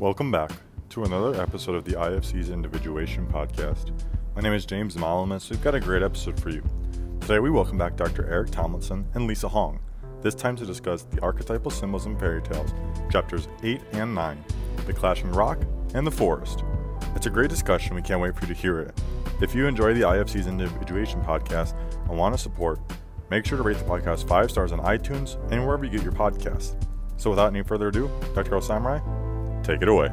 Welcome back to another episode of the IFC's Individuation Podcast. My name is James Malamas. We've got a great episode for you. Today we welcome back Dr. Eric Tomlinson and Lisa Hong, this time to discuss the archetypal symbols and fairy tales, chapters 8 and 9, the clashing rock and the forest. It's a great discussion. We can't wait for you to hear it. If you enjoy the IFC's Individuation Podcast and want to support, make sure to rate the podcast five stars on iTunes and wherever you get your podcasts. So without any further ado, Dr. Al-Samarrai, take it away.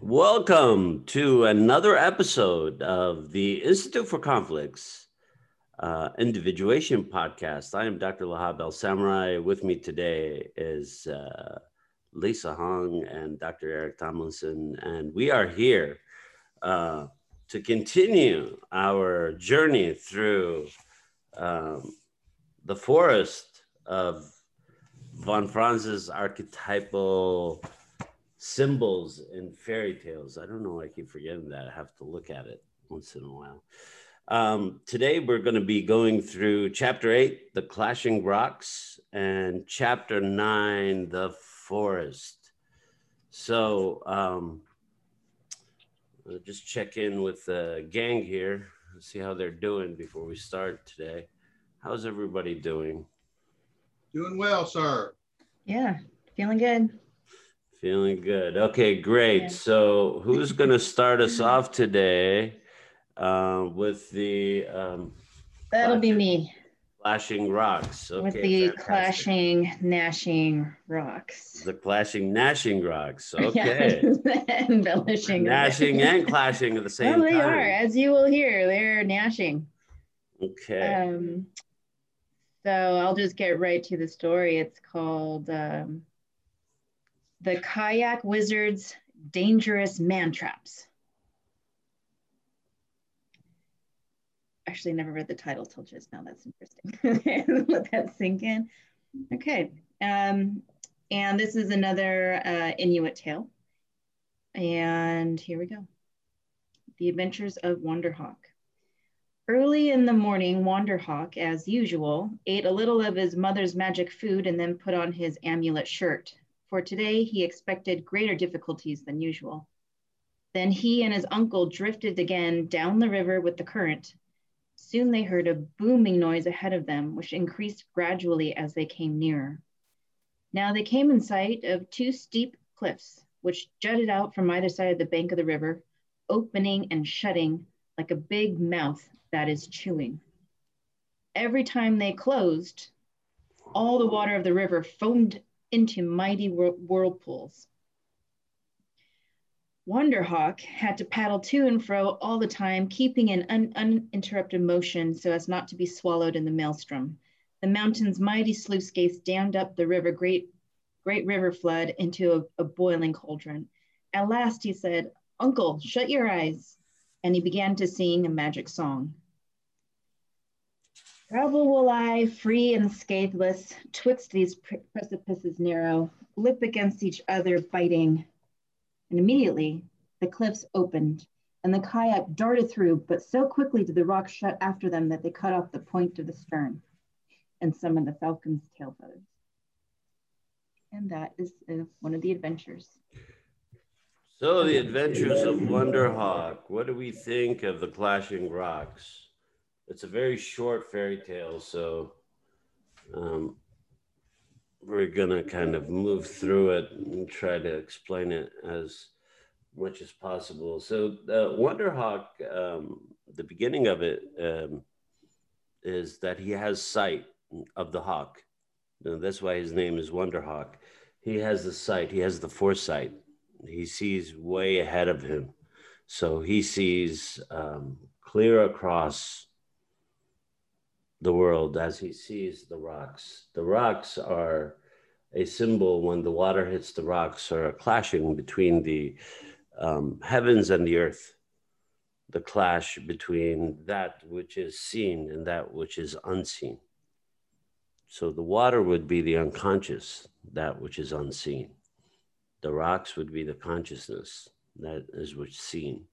Welcome to another episode of the Institute for Conflicts uh, Individuation Podcast. I am Dr. Lahab Al-Samarrai. With me today is uh, Lisa Hong and Dr. Eric Tomlinson, and we are here uh, to continue our journey through um, the forest of von Franz's archetypal symbols in fairy tales. I don't know. I keep forgetting that. I have to look at it once in a while. Um, today, we're going to be going through chapter eight, the clashing rocks, and chapter nine, the forest. So, um, I'll just check in with the gang here, see how they're doing before we start today. How's everybody doing? Doing well, sir. Yeah, feeling good. Feeling good. Okay, great. Yeah. So, who's going to start us off today uh, with the um, That'll be me Clashing rocks? Okay, with the fantastic. clashing, gnashing rocks. The clashing, gnashing rocks. Yeah, Okay. embellishing. of gnashing and clashing at the same Well, they time. are, as you will hear, they're gnashing. Okay. Um, so I'll just get right to the story. It's called um, The Kayak Wizard's Dangerous Man Traps. Actually, I never read the title till just now. That's interesting. Let that sink in. Okay. Um, and this is another uh, Inuit tale. And here we go The Adventures of Wonderhawk. Early in the morning, Wanderhawk, as usual, ate a little of his mother's magic food and then put on his amulet shirt. For today, he expected greater difficulties than usual. Then he and his uncle drifted again down the river with the current. Soon they heard a booming noise ahead of them, which increased gradually as they came nearer. Now they came in sight of two steep cliffs, which jutted out from either side of the bank of the river, opening and shutting like a big mouth that is chewing. Every time they closed, all the water of the river foamed into mighty whirl- whirlpools. Wonderhawk had to paddle to and fro all the time, keeping an un- uninterrupted motion so as not to be swallowed in the maelstrom. The mountain's mighty sluice gates dammed up the river, great, great river flood into a, a boiling cauldron. At last he said, Uncle, shut your eyes. And he began to sing a magic song. Travel will I, free and scatheless, twixt these pre- precipices narrow, lip against each other, biting. And immediately the cliffs opened, and the kayak darted through, but so quickly did the rocks shut after them that they cut off the point of the stern and some of the falcon's tail feathers. And that is uh, one of the adventures. So, the adventures of Wonderhawk. What do we think of the clashing rocks? It's a very short fairy tale, so um, we're gonna kind of move through it and try to explain it as much as possible. So, uh, Wonderhawk, um, the beginning of it um, is that he has sight of the hawk. And that's why his name is Wonderhawk. He has the sight. He has the foresight he sees way ahead of him. So he sees um, clear across the world as he sees the rocks. The rocks are a symbol when the water hits the rocks or a clashing between the um, heavens and the earth, the clash between that which is seen and that which is unseen. So the water would be the unconscious, that which is unseen. The rocks would be the consciousness, that is what's seen.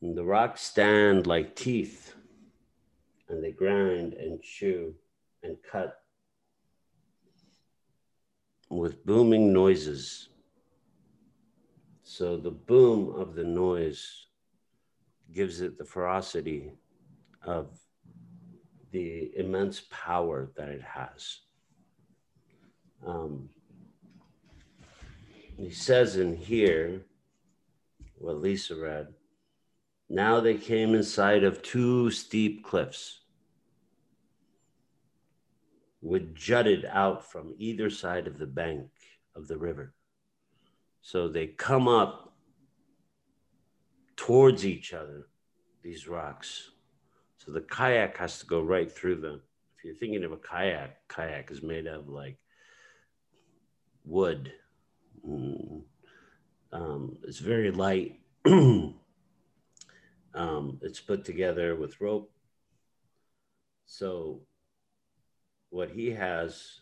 And the rocks stand like teeth, and they grind and chew and cut with booming noises. So the boom of the noise gives it the ferocity of the immense power that it has. Um, he says in here, what Lisa read, now they came in sight of two steep cliffs, which jutted out from either side of the bank of the river. So they come up towards each other, these rocks. So the kayak has to go right through them. If you're thinking of a kayak, kayak is made of like wood. Mm. Um, it's very light. um, it's put together with rope. So what he has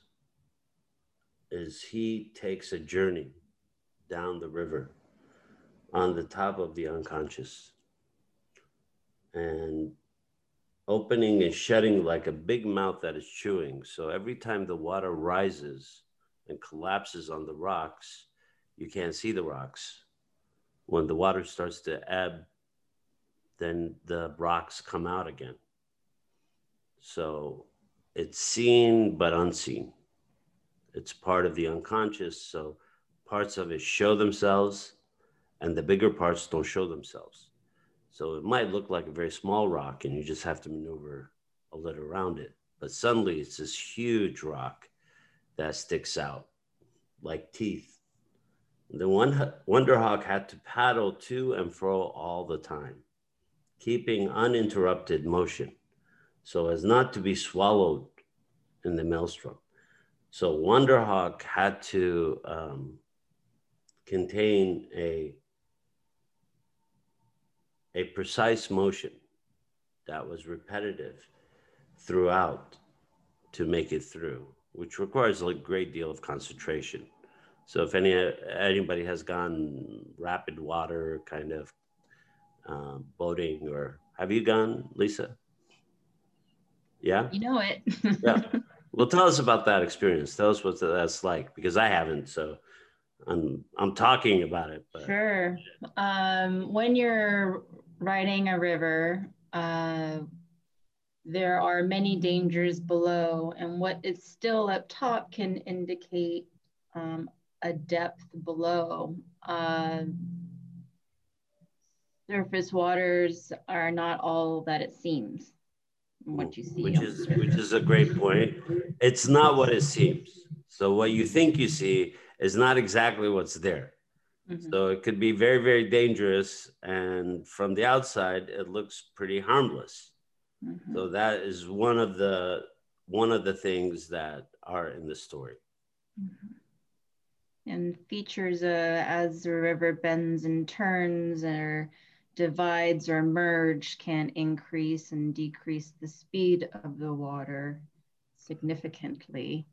is he takes a journey down the river on the top of the unconscious and opening and shutting like a big mouth that is chewing. So every time the water rises and collapses on the rocks, you can't see the rocks. When the water starts to ebb, then the rocks come out again. So it's seen but unseen. It's part of the unconscious. So parts of it show themselves and the bigger parts don't show themselves. So it might look like a very small rock and you just have to maneuver a little around it. But suddenly it's this huge rock that sticks out like teeth. The one Wonderhawk had to paddle to and fro all the time, keeping uninterrupted motion so as not to be swallowed in the maelstrom. So Wonderhawk had to um, contain a a precise motion that was repetitive throughout to make it through, which requires a great deal of concentration. So if any anybody has gone rapid water kind of uh, boating, or have you gone, Lisa? Yeah, You know it. yeah. Well, tell us about that experience. Tell us what that's like because I haven't. So I'm I'm talking about it. But Sure. Um, when you're riding a river, uh, there are many dangers below, and what is still up top can indicate um, a depth below. Uh, surface waters are not all that it seems. What you see, which is which is a great point. It's not what it seems. So what you think you see is not exactly what's there. Mhm. So it could be very, very dangerous. And from the outside, it looks pretty harmless. Mhm. So that is one of the one of the things that are in the story. Mhm. And features uh, as the river bends and turns or divides or merge can increase and decrease the speed of the water significantly.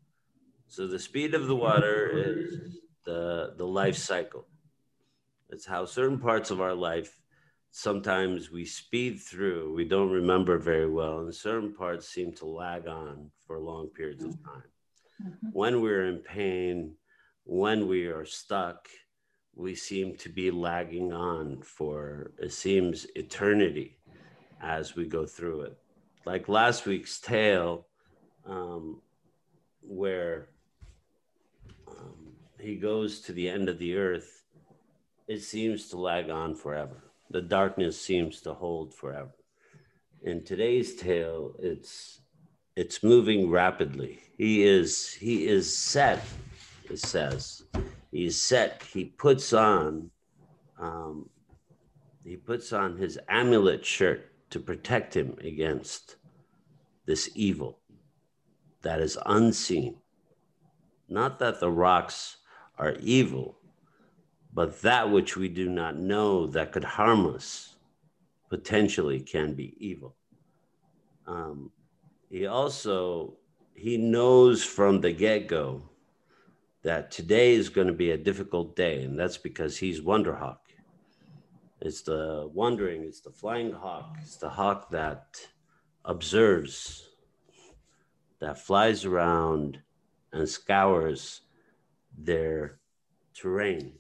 So the speed of the water is the the life cycle. It's how certain parts of our life sometimes we speed through, we don't remember very well, and certain parts seem to lag on for long periods of time. Mhm. When we're in pain, when we are stuck, we seem to be lagging on for it seems eternity as we go through it. Like last week's tale, um, where um, he goes to the end of the earth, it seems to lag on forever. The darkness seems to hold forever. In today's tale, it's it's moving rapidly. He is he is set. It says he set. He puts on um, he puts on his amulet shirt to protect him against this evil that is unseen. Not that the rocks are evil, but that which we do not know that could harm us potentially can be evil. Um, he also he knows from the get-go that today is going to be a difficult day, and that's because he's Wonderhawk. It's the wandering, it's the flying hawk, it's the hawk that observes, that flies around and scours their terrain.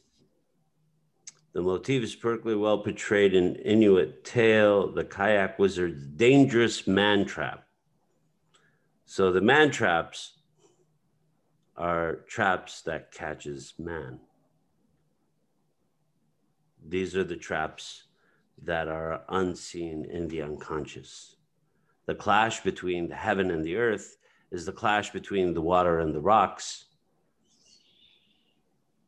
The motif is perfectly well portrayed in Inuit tale, The Kayak Wizard's Dangerous Man Trap. So the man traps are traps that catches man. These are the traps that are unseen in the unconscious. The clash between the heaven and the earth is the clash between the water and the rocks,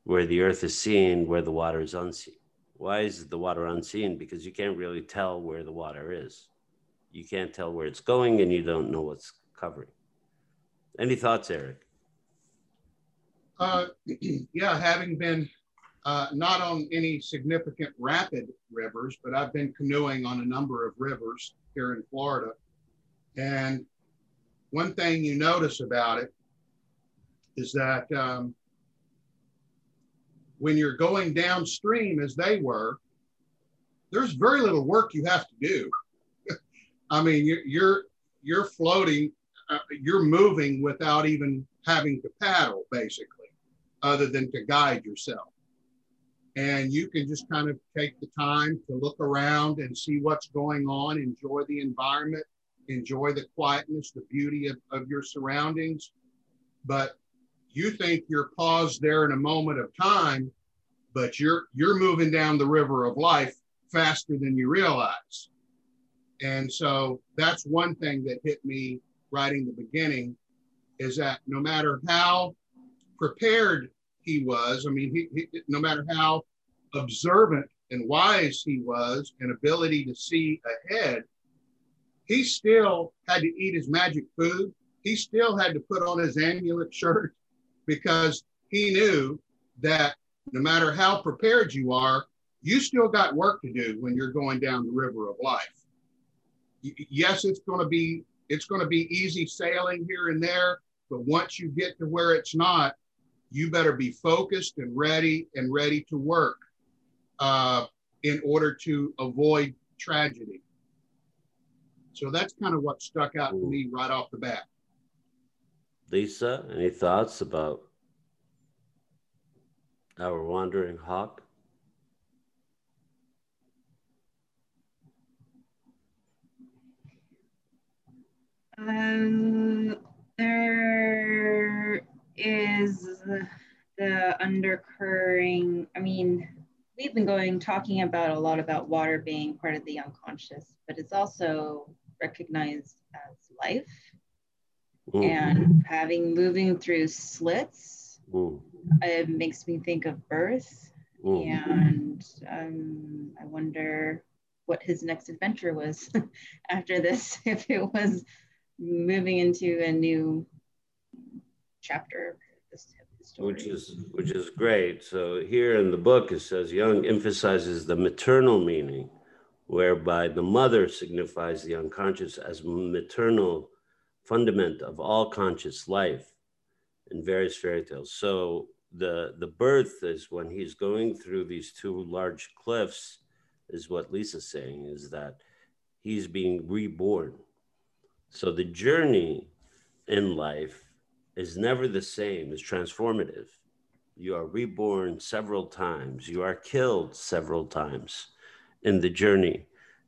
where the earth is seen, where the water is unseen. Why is the water unseen? Because you can't really tell where the water is. You can't tell where it's going and you don't know what's covering. Any thoughts, Eric? Uh, yeah, having been uh, not on any significant rapid rivers, but I've been canoeing on a number of rivers here in Florida. And one thing you notice about it is that um, when you're going downstream as they were, there's very little work you have to do. I mean, you're, you're, you're floating, uh, you're moving without even having to paddle, basically, other than to guide yourself and you can just kind of take the time to look around and see what's going on, enjoy the environment, enjoy the quietness, the beauty of, of your surroundings. But you think you're paused there in a moment of time, but you're you're moving down the river of life faster than you realize. And so that's one thing that hit me right in the beginning is that no matter how prepared he was. I mean, he, he, no matter how observant and wise he was and ability to see ahead, he still had to eat his magic food. He still had to put on his amulet shirt because he knew that no matter how prepared you are, you still got work to do when you're going down the river of life. Yes, it's going to be it's going to be easy sailing here and there, but once you get to where it's not, you better be focused and ready and ready to work uh, in order to avoid tragedy. So that's kind of what stuck out to me right off the bat. Lisa, any thoughts about our wandering hawk? Um, there is the undercurring. I mean, we've been going talking about a lot about water being part of the unconscious, but it's also recognized as life. Ooh. And having moving through slits, Ooh. it makes me think of birth. Ooh. And um, I wonder what his next adventure was after this, if it was moving into a new chapter which is which is great. So here in the book it says Jung emphasizes the maternal meaning, whereby the mother signifies the unconscious as maternal fundament of all conscious life in various fairy tales. So the the birth is when he's going through these two large cliffs, is what Lisa's saying, is that he's being reborn. So the journey in life is never the same, is transformative. You are reborn several times, you are killed several times in the journey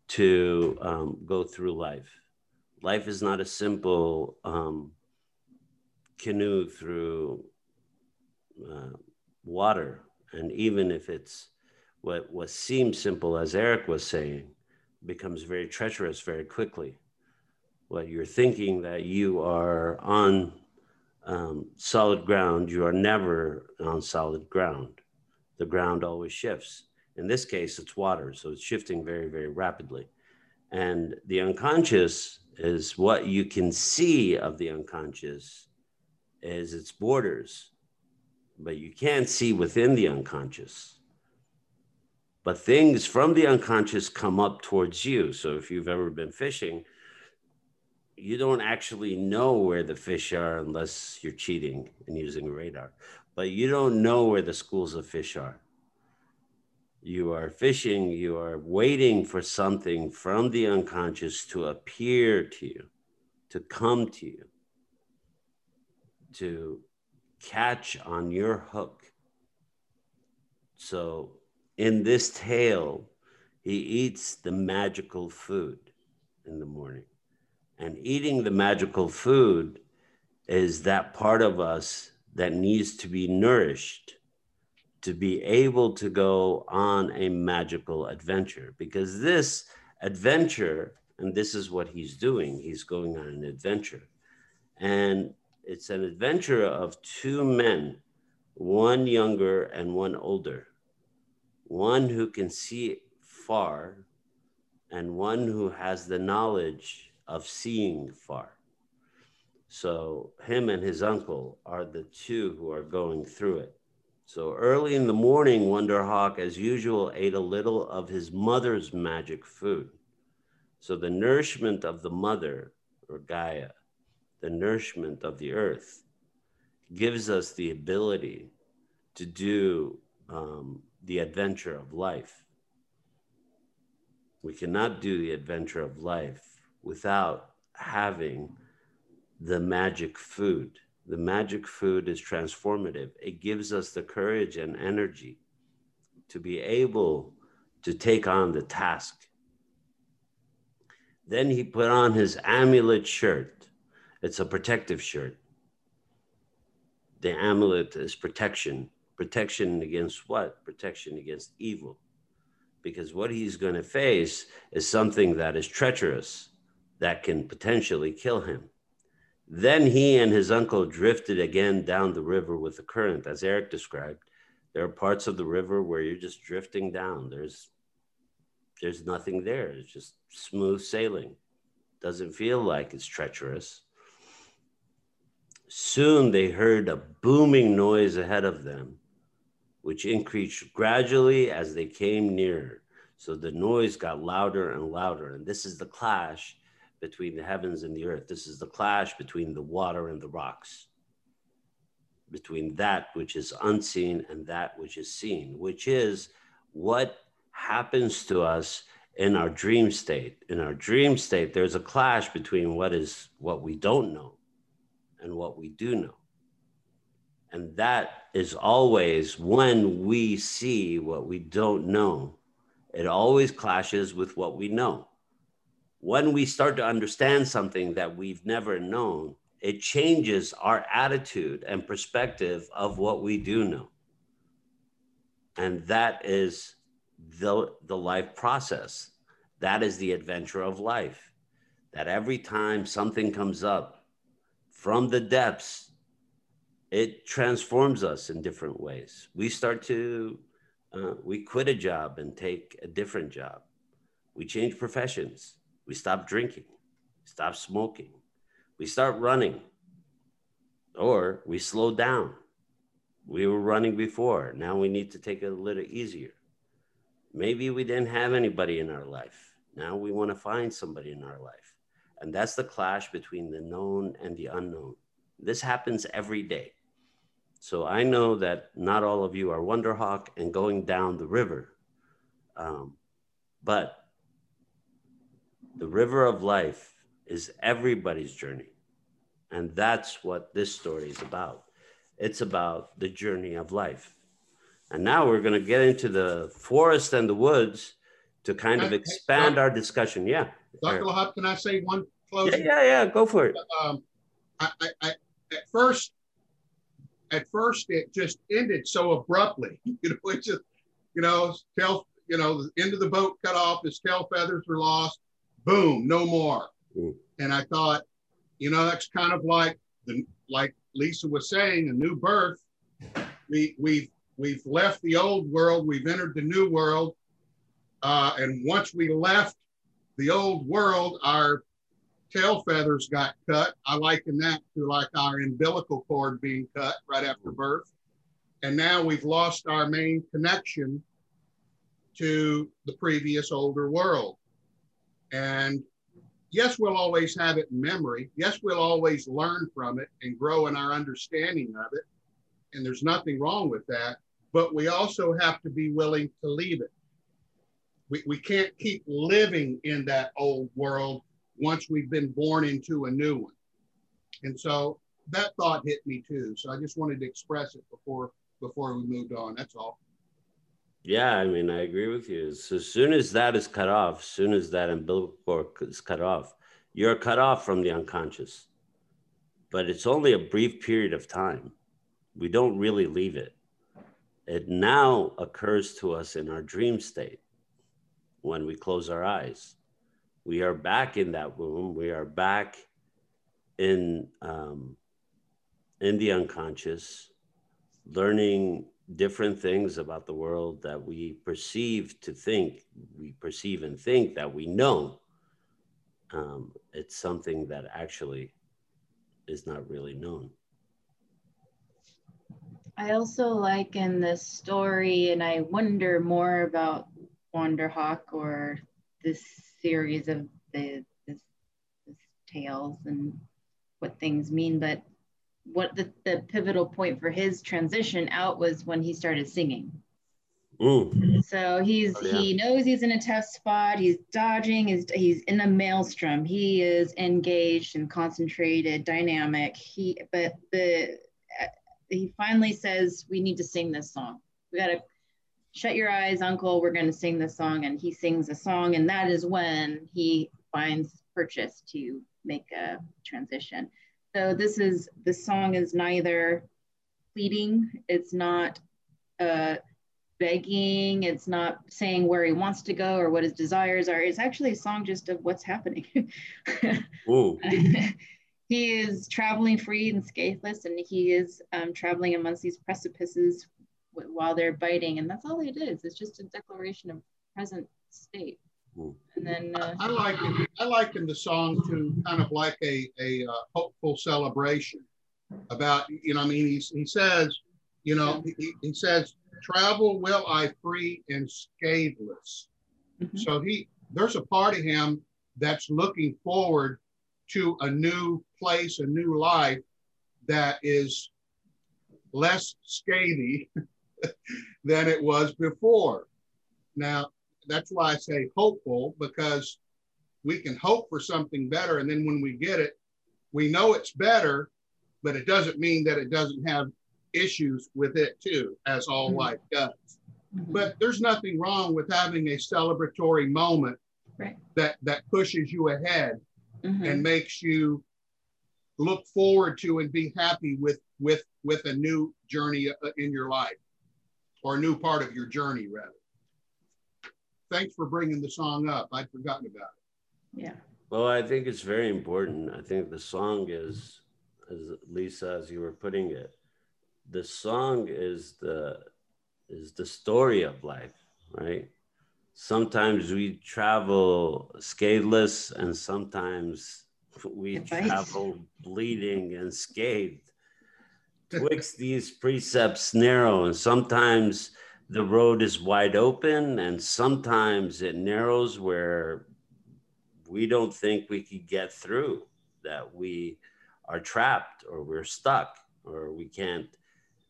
to um, go through life. Life is not a simple um, canoe through uh, water. And even if it's what, what seems simple, as Eric was saying, becomes very treacherous very quickly. What you're thinking that you are on um, solid ground, you are never on solid ground. The ground always shifts. In this case, it's water, so it's shifting very, very rapidly. And the unconscious is what you can see of the unconscious is its borders, but you can't see within the unconscious. But things from the unconscious come up towards you. So if you've ever been fishing, you don't actually know where the fish are unless you're cheating and using radar. But you don't know where the schools of fish are. You are fishing, you are waiting for something from the unconscious to appear to you, to come to you, to catch on your hook. So in this tale, he eats the magical food in the morning. And eating the magical food is that part of us that needs to be nourished to be able to go on a magical adventure. Because this adventure, and this is what he's doing, he's going on an adventure. And it's an adventure of two men, one younger and one older, one who can see far and one who has the knowledge of seeing far. So, him and his uncle are the two who are going through it. So, early in the morning, Wonder Hawk, as usual, ate a little of his mother's magic food. So, the nourishment of the mother, or Gaia, the nourishment of the earth, gives us the ability to do um, the adventure of life. We cannot do the adventure of life without having the magic food. The magic food is transformative. It gives us the courage and energy to be able to take on the task. Then he put on his amulet shirt. It's a protective shirt. The amulet is protection. Protection against what? Protection against evil because what he's going to face is something that is treacherous that can potentially kill him. Then he and his uncle drifted again down the river with the current, as Eric described. There are parts of the river where you're just drifting down. There's there's nothing there. It's just smooth sailing. Doesn't feel like it's treacherous. Soon they heard a booming noise ahead of them which increased gradually as they came nearer. So the noise got louder and louder. And this is the clash between the heavens and the earth. This is the clash between the water and the rocks, between that which is unseen and that which is seen, which is what happens to us in our dream state. In our dream state, there's a clash between what is what we don't know and what we do know. And that is always when we see what we don't know, it always clashes with what we know. When we start to understand something that we've never known, it changes our attitude and perspective of what we do know. And that is the, the life process. That is the adventure of life. That every time something comes up from the depths it transforms us in different ways. We start to, uh, we quit a job and take a different job. We change professions. We stop drinking, stop smoking. We start running, or we slow down. We were running before. Now we need to take it a little easier. Maybe we didn't have anybody in our life. Now we want to find somebody in our life. And that's the clash between the known and the unknown. This happens every day. So I know that not all of you are Wonderhawk and going down the river. Um, but the river of life is everybody's journey. And that's what this story is about. It's about the journey of life. And now we're going to get into the forest and the woods to kind of expand our discussion. Yeah. Dr. Lahab, can I say one closing? Yeah, yeah, yeah. Go for it. Um, I, I, I, at first, at first it just ended so abruptly. You know, it just, you know, tail, you know, the end of the boat cut off, his tail feathers were lost, boom, no more. Mm. And I thought, you know, that's kind of like the like Lisa was saying, a new birth. We we've we've left the old world, we've entered the new world. Uh, and once we left the old world, our tail feathers got cut. I liken that to like our umbilical cord being cut right after birth. And now we've lost our main connection to the previous older world. And yes, we'll always have it in memory. Yes, we'll always learn from it and grow in our understanding of it. And there's nothing wrong with that. But we also have to be willing to leave it. We, we can't keep living in that old world once we've been born into a new one. And so that thought hit me too. So I just wanted to express it before before we moved on. That's all. Yeah, I mean, I agree with you. So as soon as that is cut off, as soon as that umbilical cord is cut off, you're cut off from the unconscious. But it's only a brief period of time. We don't really leave it. It now occurs to us in our dream state when we close our eyes. We are back in that womb. We are back in um, in the unconscious, learning different things about the world that we perceive to think, we perceive and think that we know. Um, it's something that actually is not really known. I also like in this story, and I wonder more about Wanderhawk or this series of the this, this tales and what things mean. But what the, the pivotal point for his transition out was when he started singing. Ooh. So he's Oh, yeah. he knows he's in a tough spot. He's dodging. He's he's in a maelstrom. He is engaged and concentrated, dynamic. He but the uh, he finally says, "We need to sing this song. We gotta shut your eyes, Uncle. We're gonna sing this song." And he sings a song, and that is when he finds purchase to make a transition. So this is the song is neither pleading. It's not. Uh, begging it's not saying where he wants to go or what his desires are it's actually a song just of what's happening he is traveling free and scatheless and he is um, traveling amongst these precipices while they're biting and that's all it is it's just a declaration of present state. And then uh, I liken I liken the song to kind of like a a uh, hopeful celebration about you know I mean he he says you know he, he says travel will I free and scatheless. mhm, So he there's a part of him that's looking forward to a new place, a new life that is less scathy than it was before. Now, that's why I say hopeful because we can hope for something better. And then when we get it, we know it's better, but it doesn't mean that it doesn't have issues with it too, as all Mhm. life does. mhm. But there's nothing wrong with having a celebratory moment Right. that, that pushes you ahead Mhm. and makes you look forward to and be happy with with with a new journey uh, in your life or a new part of your journey rather thanks for bringing the song up i'd forgotten about it yeah Well, I think it's very important. I think the song is, as Lisa, as you were putting it, the song is the is the story of life, right? Sometimes we travel scatheless, and sometimes we It bites. travel bleeding and scathed. Twixt these precepts narrow, and sometimes the road is wide open, and sometimes it narrows where we don't think we could get through, that we are trapped or we're stuck or we can't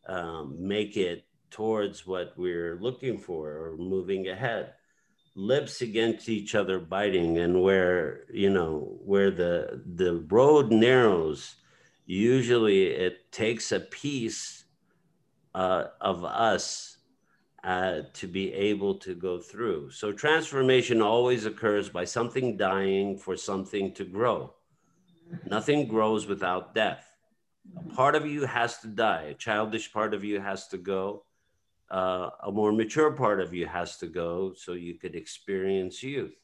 um, make it towards what we're looking for or moving ahead. Lips against each other biting, and where you know where the the road narrows, usually it takes a piece uh, of us uh, to be able to go through. So transformation always occurs by something dying for something to grow. Nothing grows without death. A part of you has to die. A childish part of you has to go. Uh, a more mature part of you has to go so you could experience youth.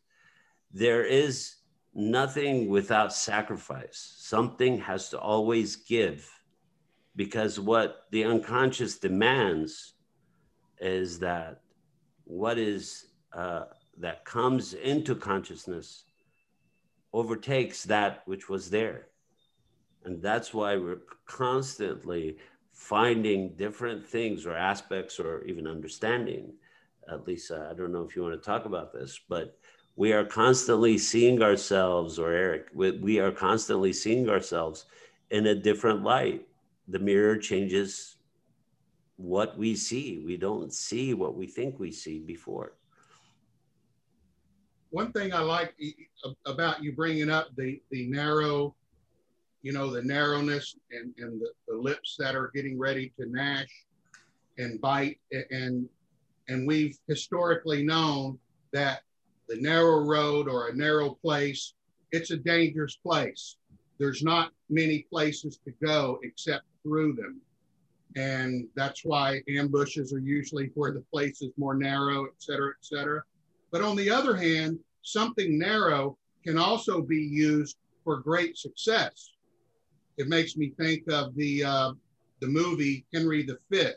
There is nothing without sacrifice. Something has to always give because what the unconscious demands is that what is uh, that comes into consciousness overtakes that which was there. And that's why we're constantly finding different things or aspects or even understanding. At least uh, i don't know if you want to talk about this but we are constantly seeing ourselves or eric we, we are constantly seeing ourselves in a different light. The mirror changes what we see. We don't see what we think we see before. one thing i like about you bringing up the the narrow you know, the narrowness and, and the, the lips that are getting ready to gnash and bite. And, and we've historically known that the narrow road or a narrow place, it's a dangerous place. There's not many places to go except through them. And that's why ambushes are usually where the place is more narrow, et cetera, et cetera. But on the other hand, something narrow can also be used for great success. It makes me think of the uh, the movie Henry V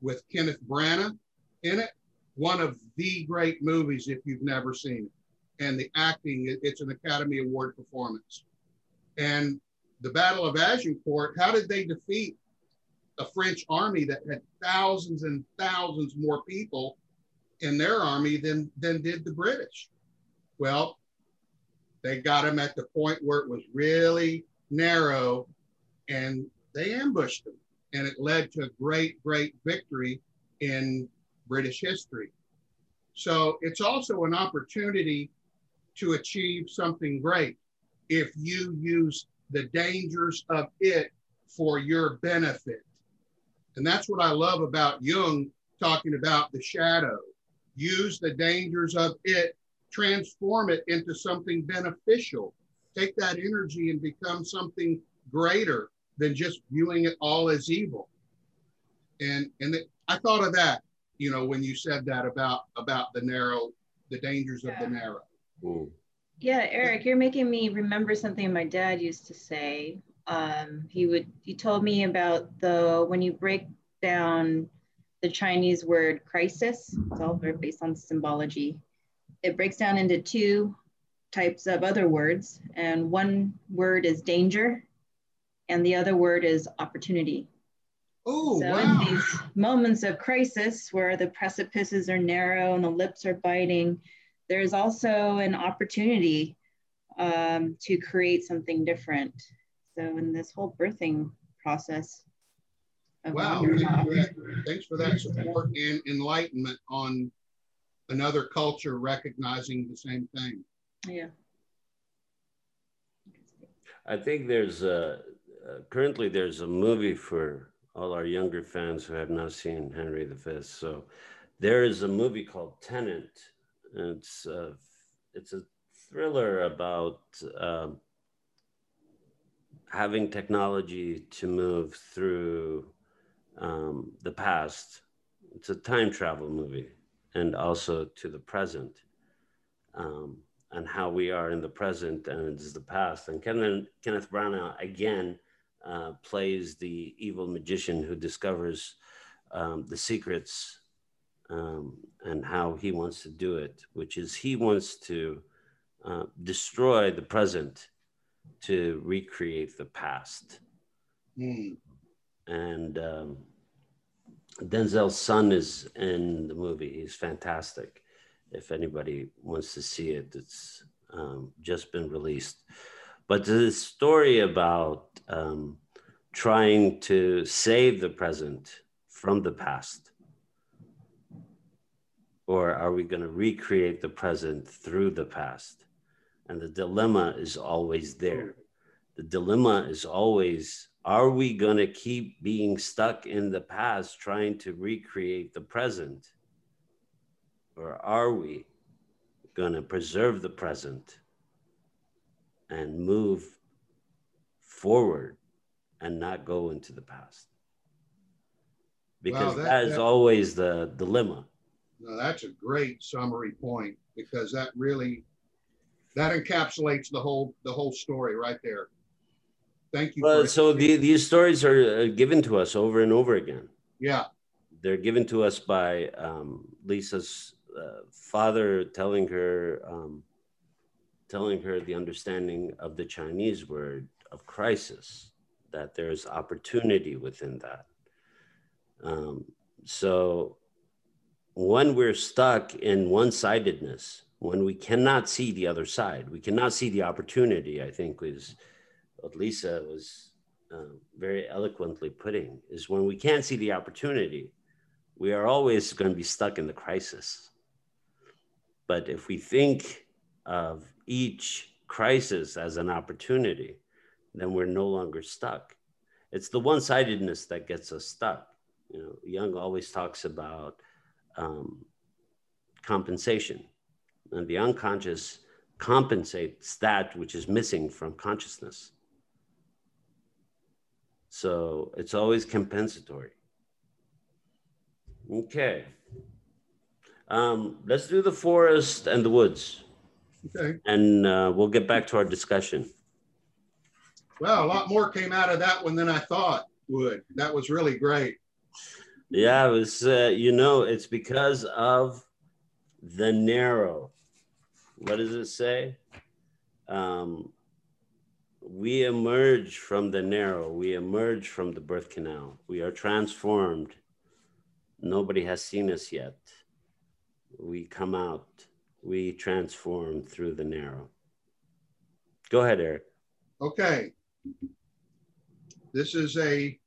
with Kenneth Branagh in it. One of the great movies if you've never seen it. And the acting, it's an Academy Award performance. And the Battle of Agincourt, how did they defeat a French army that had thousands and thousands more people in their army than, than did the British? Well, they got them at the point where it was really narrow and they ambushed them. And it led to a great, great victory in British history. So it's also an opportunity to achieve something great if you use the dangers of it for your benefit. And that's what I love about Jung talking about the shadow. Use the dangers of it transform it into something beneficial. Take that energy and become something greater than just viewing it all as evil. And and it, I thought of that, you know, when you said that about about the narrow, the dangers yeah. of the narrow. Ooh. Yeah, Eric, you're making me remember something my dad used to say. Um, he would he told me about the when you break down the Chinese word crisis, it's all based on symbology it breaks down into two types of other words. And one word is danger, and the other word is opportunity. Oh, so wow. in these moments of crisis where the precipices are narrow and the lips are biting, there's also an opportunity um, to create something different. So in this whole birthing process. Wow, thanks for, that, thanks for that support and enlightenment on another culture recognizing the same thing. Yeah. I think there's a, uh, currently there's a movie for all our younger fans who have not seen Henry V. So there is a movie called Tenet. It's a, it's a thriller about um, having technology to move through um, the past. It's a time travel movie and also to the present um, and how we are in the present and it's the past. And Kenneth, Kenneth Branagh again uh, plays the evil magician who discovers um, the secrets um, and how he wants to do it, which is he wants to uh, destroy the present to recreate the past. Mm. And um, Denzel's son is in the movie. He's fantastic. If anybody wants to see it, it's um, just been released. But the story about um, trying to save the present from the past. Or are we going to recreate the present through the past? And the dilemma is always there. Hmm. The dilemma is always are we going to keep being stuck in the past trying to recreate the present? Or are we going to preserve the present and move forward and not go into the past? Because wow, that, that is that, always the dilemma. No, that's a great summary point because that really that encapsulates the whole the whole story right there. Thank you. Well, so the, these stories are uh, given to us over and over again. Yeah. They're given to us by um, Lisa's uh, father telling her, um, telling her the understanding of the Chinese word of crisis, that there's opportunity within that. Um, so when we're stuck in one-sidedness, when we cannot see the other side, we cannot see the opportunity, I think is what Lisa was uh, very eloquently putting is when we can't see the opportunity, we are always going to be stuck in the crisis. But if we think of each crisis as an opportunity then we're no longer stuck. It's the one sidedness that gets us stuck. You know, Jung always talks about um, compensation, and the unconscious compensates that which is missing from consciousness. So it's always compensatory. Okay. Um, let's do the forest and the woods. Okay. And uh, we'll get back to our discussion. Well, a lot more came out of that one than I thought would. That was really great. Yeah, it was, uh, you know, it's because of the narrow. What does it say? Um, we emerge from the narrow, we emerge from the birth canal, we are transformed. Nobody has seen us yet. We come out, we transform through the narrow. Go ahead, Eric. Okay. This is a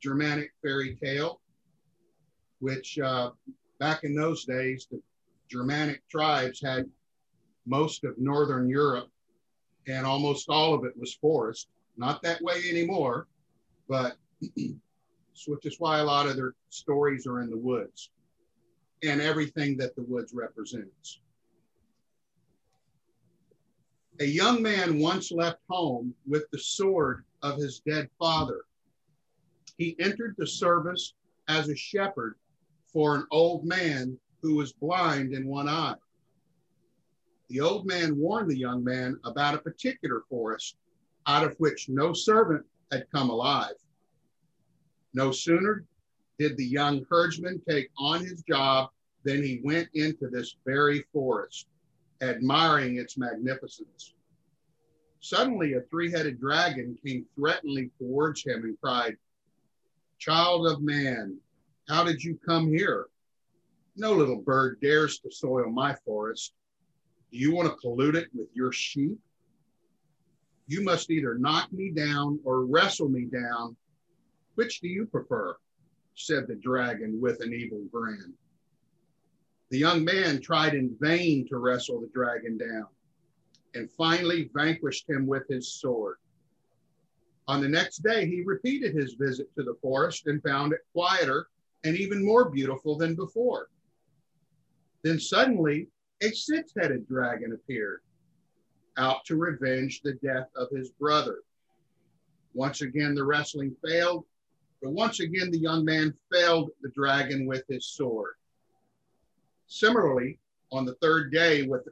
Germanic fairy tale, which uh, back in those days, the Germanic tribes had most of Northern Europe, and almost all of it was forest. Not that way anymore, but which is why a lot of their stories are in the woods and everything that the woods represents. A young man once left home with the sword of his dead father. He entered the service as a shepherd for an old man who was blind in one eye. The old man warned the young man about a particular forest out of which no servant had come alive. No sooner did the young herdsman take on his job than he went into this very forest, admiring its magnificence. Suddenly, a three headed dragon came threateningly towards him and cried, Child of man, how did you come here? No little bird dares to soil my forest. Do you want to pollute it with your sheep? You must either knock me down or wrestle me down. Which do you prefer? said the dragon with an evil grin. The young man tried in vain to wrestle the dragon down and finally vanquished him with his sword. On the next day, he repeated his visit to the forest and found it quieter and even more beautiful than before. Then suddenly, a six headed dragon appeared, out to revenge the death of his brother. Once again, the wrestling failed, but once again, the young man felled the dragon with his sword. Similarly, on the third day, with,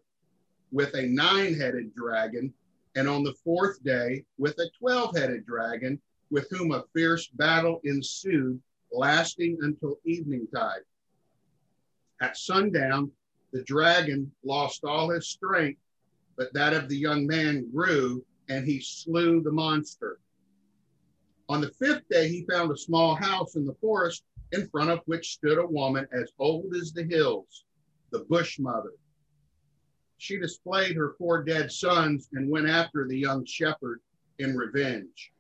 with a nine headed dragon, and on the fourth day, with a 12 headed dragon, with whom a fierce battle ensued, lasting until evening tide. At sundown, the dragon lost all his strength, but that of the young man grew, and he slew the monster. On the fifth day, he found a small house in the forest in front of which stood a woman as old as the hills, the bush mother. She displayed her four dead sons and went after the young shepherd in revenge.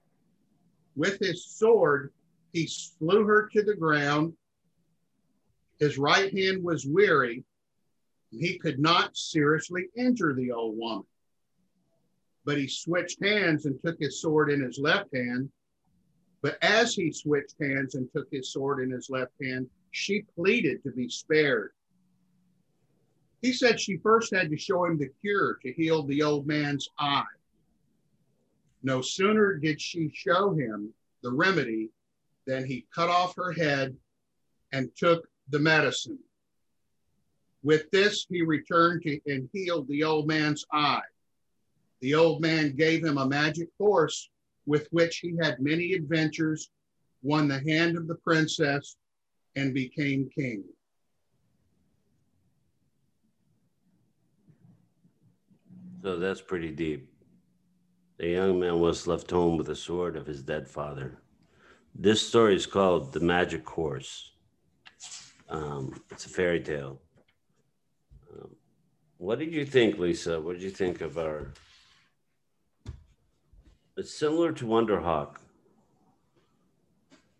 With his sword, he slew her to the ground. His right hand was weary. He could not seriously injure the old woman. But he switched hands and took his sword in his left hand but as he switched hands and took his sword in his left hand, she pleaded to be spared. He said she first had to show him the cure to heal the old man's eye. No sooner did she show him the remedy than he cut off her head and took the medicine. With this, he returned to and healed the old man's eye. The old man gave him a magic horse with which he had many adventures, won the hand of the princess, and became king. So that's pretty deep. The young man was left home with the sword of his dead father. This story is called The Magic Horse. Um, it's a fairy tale. What did you think, Lisa? What did you think of our it's similar to Wonderhawk.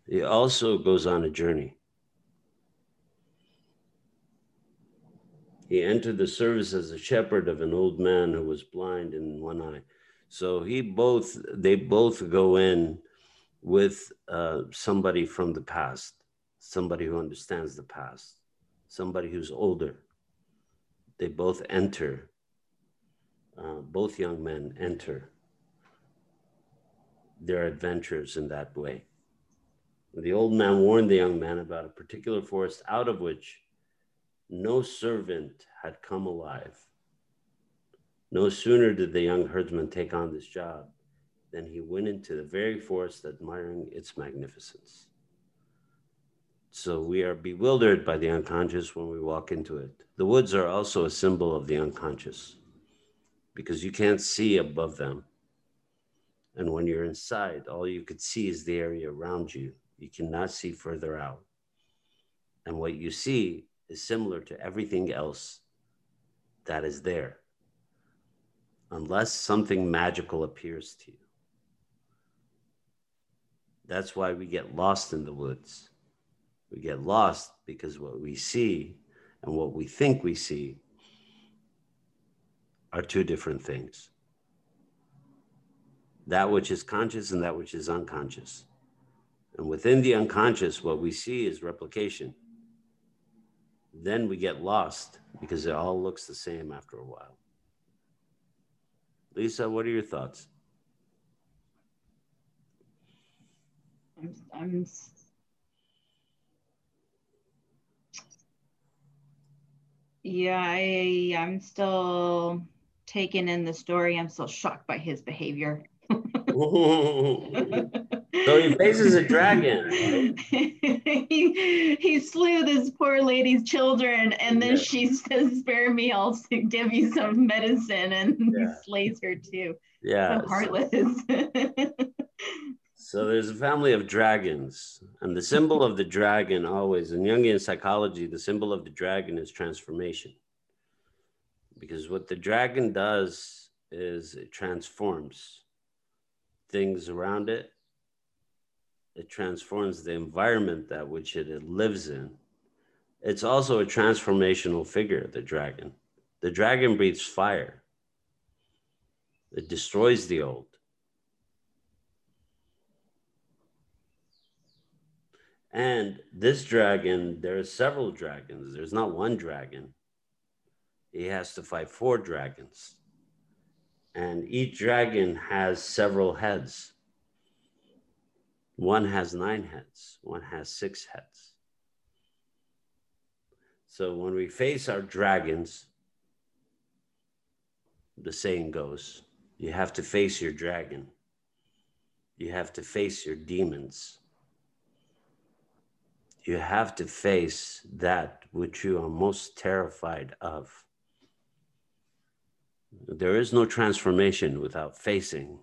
He also goes on a journey. He entered the service as a shepherd of an old man who was blind in one eye. So he both they both go in with uh, somebody from the past, somebody who understands the past, somebody who's older. They both enter. Uh, both young men enter their adventures in that way. The old man warned the young man about a particular forest out of which no servant had come alive. No sooner did the young herdsman take on this job than he went into the very forest admiring its magnificence. So we are bewildered by the unconscious when we walk into it. The woods are also a symbol of the unconscious because you can't see above them. And when you're inside, all you could see is the area around you. You cannot see further out. And what you see is similar to everything else that is there, unless something magical appears to you. That's why we get lost in the woods. We get lost because what we see and what we think we see are two different things that which is conscious and that which is unconscious. And within the unconscious, what we see is replication. Then we get lost because it all looks the same after a while. Lisa, what are your thoughts? I'm, I'm yeah, I I'm still taken in the story. I'm still shocked by his behavior. so he faces a dragon. he, he slew this poor lady's children, and then yeah. she says, "Spare me, I'll give you some medicine," and yeah. he slays her too. Yeah, so heartless. So there's a family of dragons, and the symbol of the dragon always in Jungian psychology, the symbol of the dragon is transformation. Because what the dragon does is it transforms things around it. It transforms the environment that which it lives in. It's also a transformational figure, the dragon. The dragon breathes fire. It destroys the old And this dragon, there are several dragons. There's not one dragon. He has to fight four dragons. And each dragon has several heads. One has nine heads, one has six heads. So when we face our dragons, the saying goes, you have to face your dragon. You have to face your demons you have to face that which you are most terrified of. There is no transformation without facing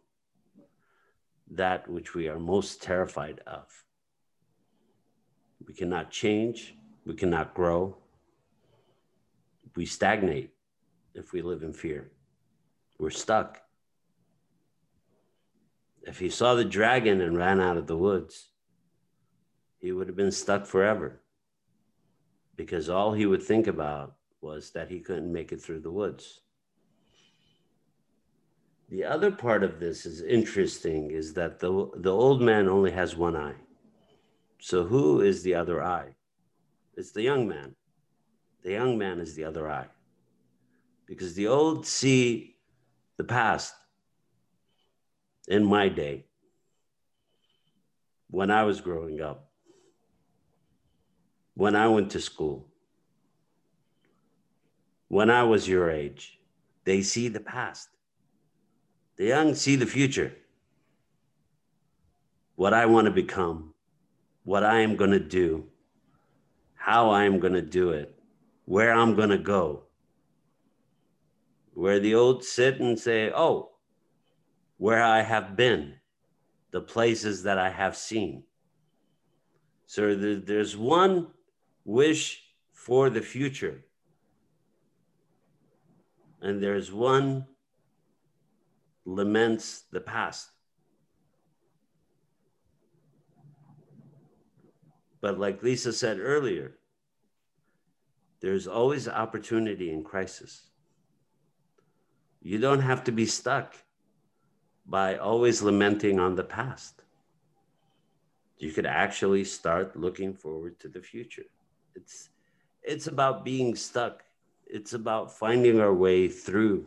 that which we are most terrified of. We cannot change, we cannot grow, we stagnate if we live in fear. We're stuck. If he saw the dragon and ran out of the woods, he would have been stuck forever because all he would think about was that he couldn't make it through the woods. The other part of this is interesting is that the, the old man only has one eye. So who is the other eye? It's the young man. The young man is the other eye. Because the old see the past in my day when I was growing up when I went to school, when I was your age, they see the past. The young see the future. What I want to become, what I am going to do, how I am going to do it, where I'm going to go. Where the old sit and say, Oh, where I have been, the places that I have seen. So there's one wish for the future. And there's one laments the past. But like Lisa said earlier, there's always opportunity in crisis. You don't have to be stuck. by always lamenting on the past. You could actually start looking forward to the future. It's it's about being stuck. It's about finding our way through.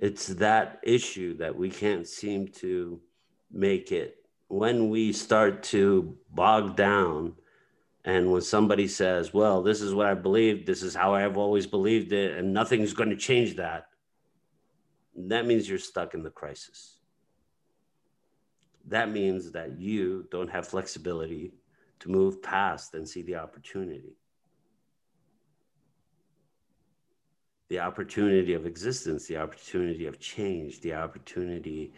It's that issue that we can't seem to make it when we start to bog down and when somebody says, well, this is what I believe, this is how I've always believed it, and nothing's going to change that, that means you're stuck in the crisis. That means that you don't have flexibility to move past and see the opportunity. The opportunity of existence, the opportunity of change, the opportunity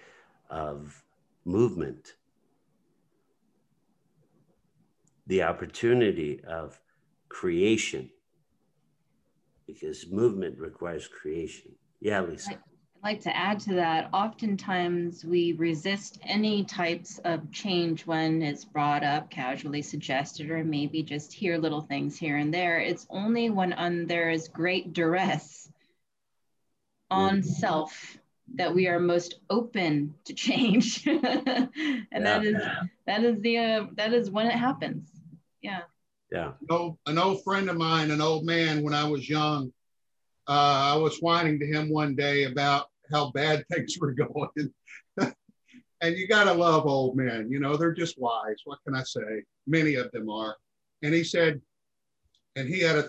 of movement the opportunity of creation because movement requires creation. Yeah, Lisa. I'd like to add to that. Oftentimes, we resist any types of change when it's brought up, casually suggested, or maybe just hear little things here and there. It's only when there is great duress on mm-hmm. self that we are most open to change, and yeah. that is that is the uh, that is when it happens. Yeah. Yeah. An old, an old friend of mine, an old man, when I was young, uh, I was whining to him one day about how bad things were going. and you got to love old men. You know, they're just wise. What can I say? Many of them are. And he said, and he had a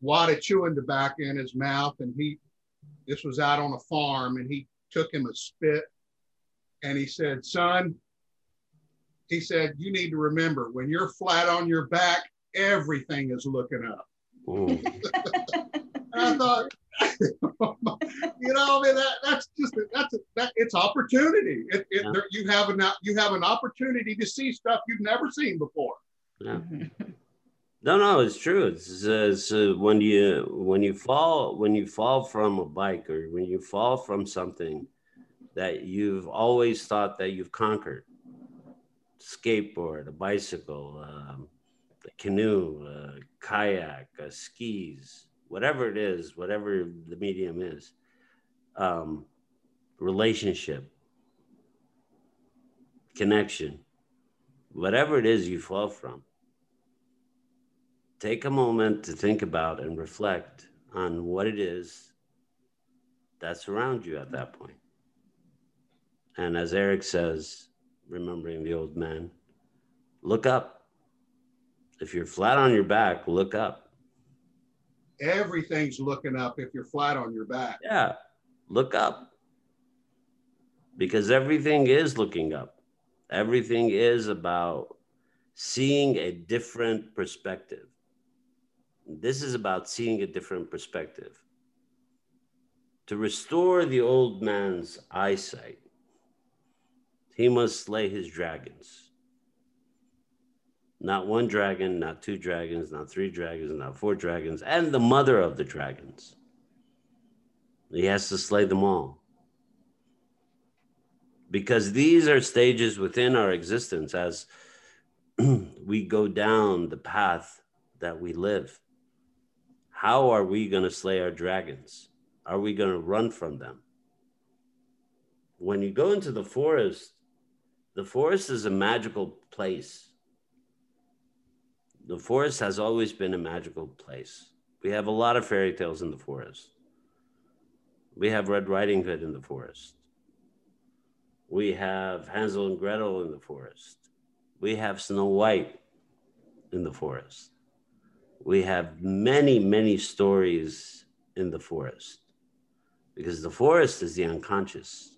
wad of chewing tobacco in his mouth. And he, this was out on a farm, and he took him a spit and he said, Son, he said, You need to remember when you're flat on your back, everything is looking up. I thought, you know, I mean, that, that's just that's a, that it's opportunity. It, it, yeah. there, you have an you have an opportunity to see stuff you've never seen before. Yeah. No, no, it's true. It's, it's uh, when you when you fall when you fall from a bike or when you fall from something that you've always thought that you've conquered, skateboard, a bicycle, um, a canoe, a kayak, a skis, whatever it is, whatever the medium is, um, relationship, connection, whatever it is you fall from. Take a moment to think about and reflect on what it is that's around you at that point. And as Eric says, remembering the old man. Look up. If you're flat on your back, look up. Everything's looking up if you're flat on your back. Yeah, look up. Because everything is looking up. Everything is about seeing a different perspective. This is about seeing a different perspective. To restore the old man's eyesight, he must slay his dragons. Not one dragon, not two dragons, not three dragons, not four dragons, and the mother of the dragons. He has to slay them all. Because these are stages within our existence as we go down the path that we live. How are we going to slay our dragons? Are we going to run from them? When you go into the forest, the forest is a magical place. The forest has always been a magical place. We have a lot of fairy tales in the forest. We have Red Riding Hood in the forest. We have Hansel and Gretel in the forest. We have Snow White in the forest. We have many, many stories in the forest because the forest is the unconscious.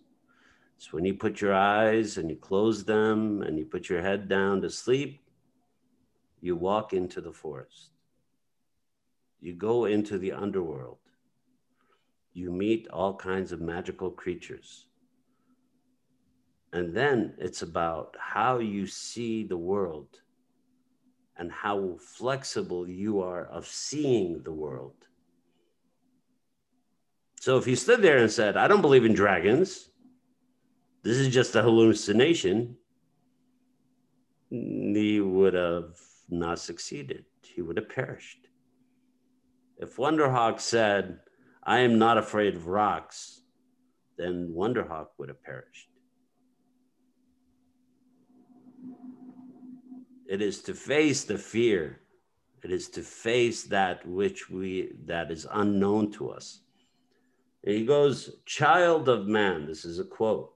So when you put your eyes and you close them and you put your head down to sleep, you walk into the forest. You go into the underworld. You meet all kinds of magical creatures. And then it's about how you see the world and how flexible you are of seeing the world. So if you stood there and said, I don't believe in dragons, this is just a hallucination, he would have not succeeded. He would have perished. If Wonderhawk said, I am not afraid of rocks, then Wonderhawk would have perished. It is to face the fear. It is to face that which we that is unknown to us. And he goes, Child of man, this is a quote.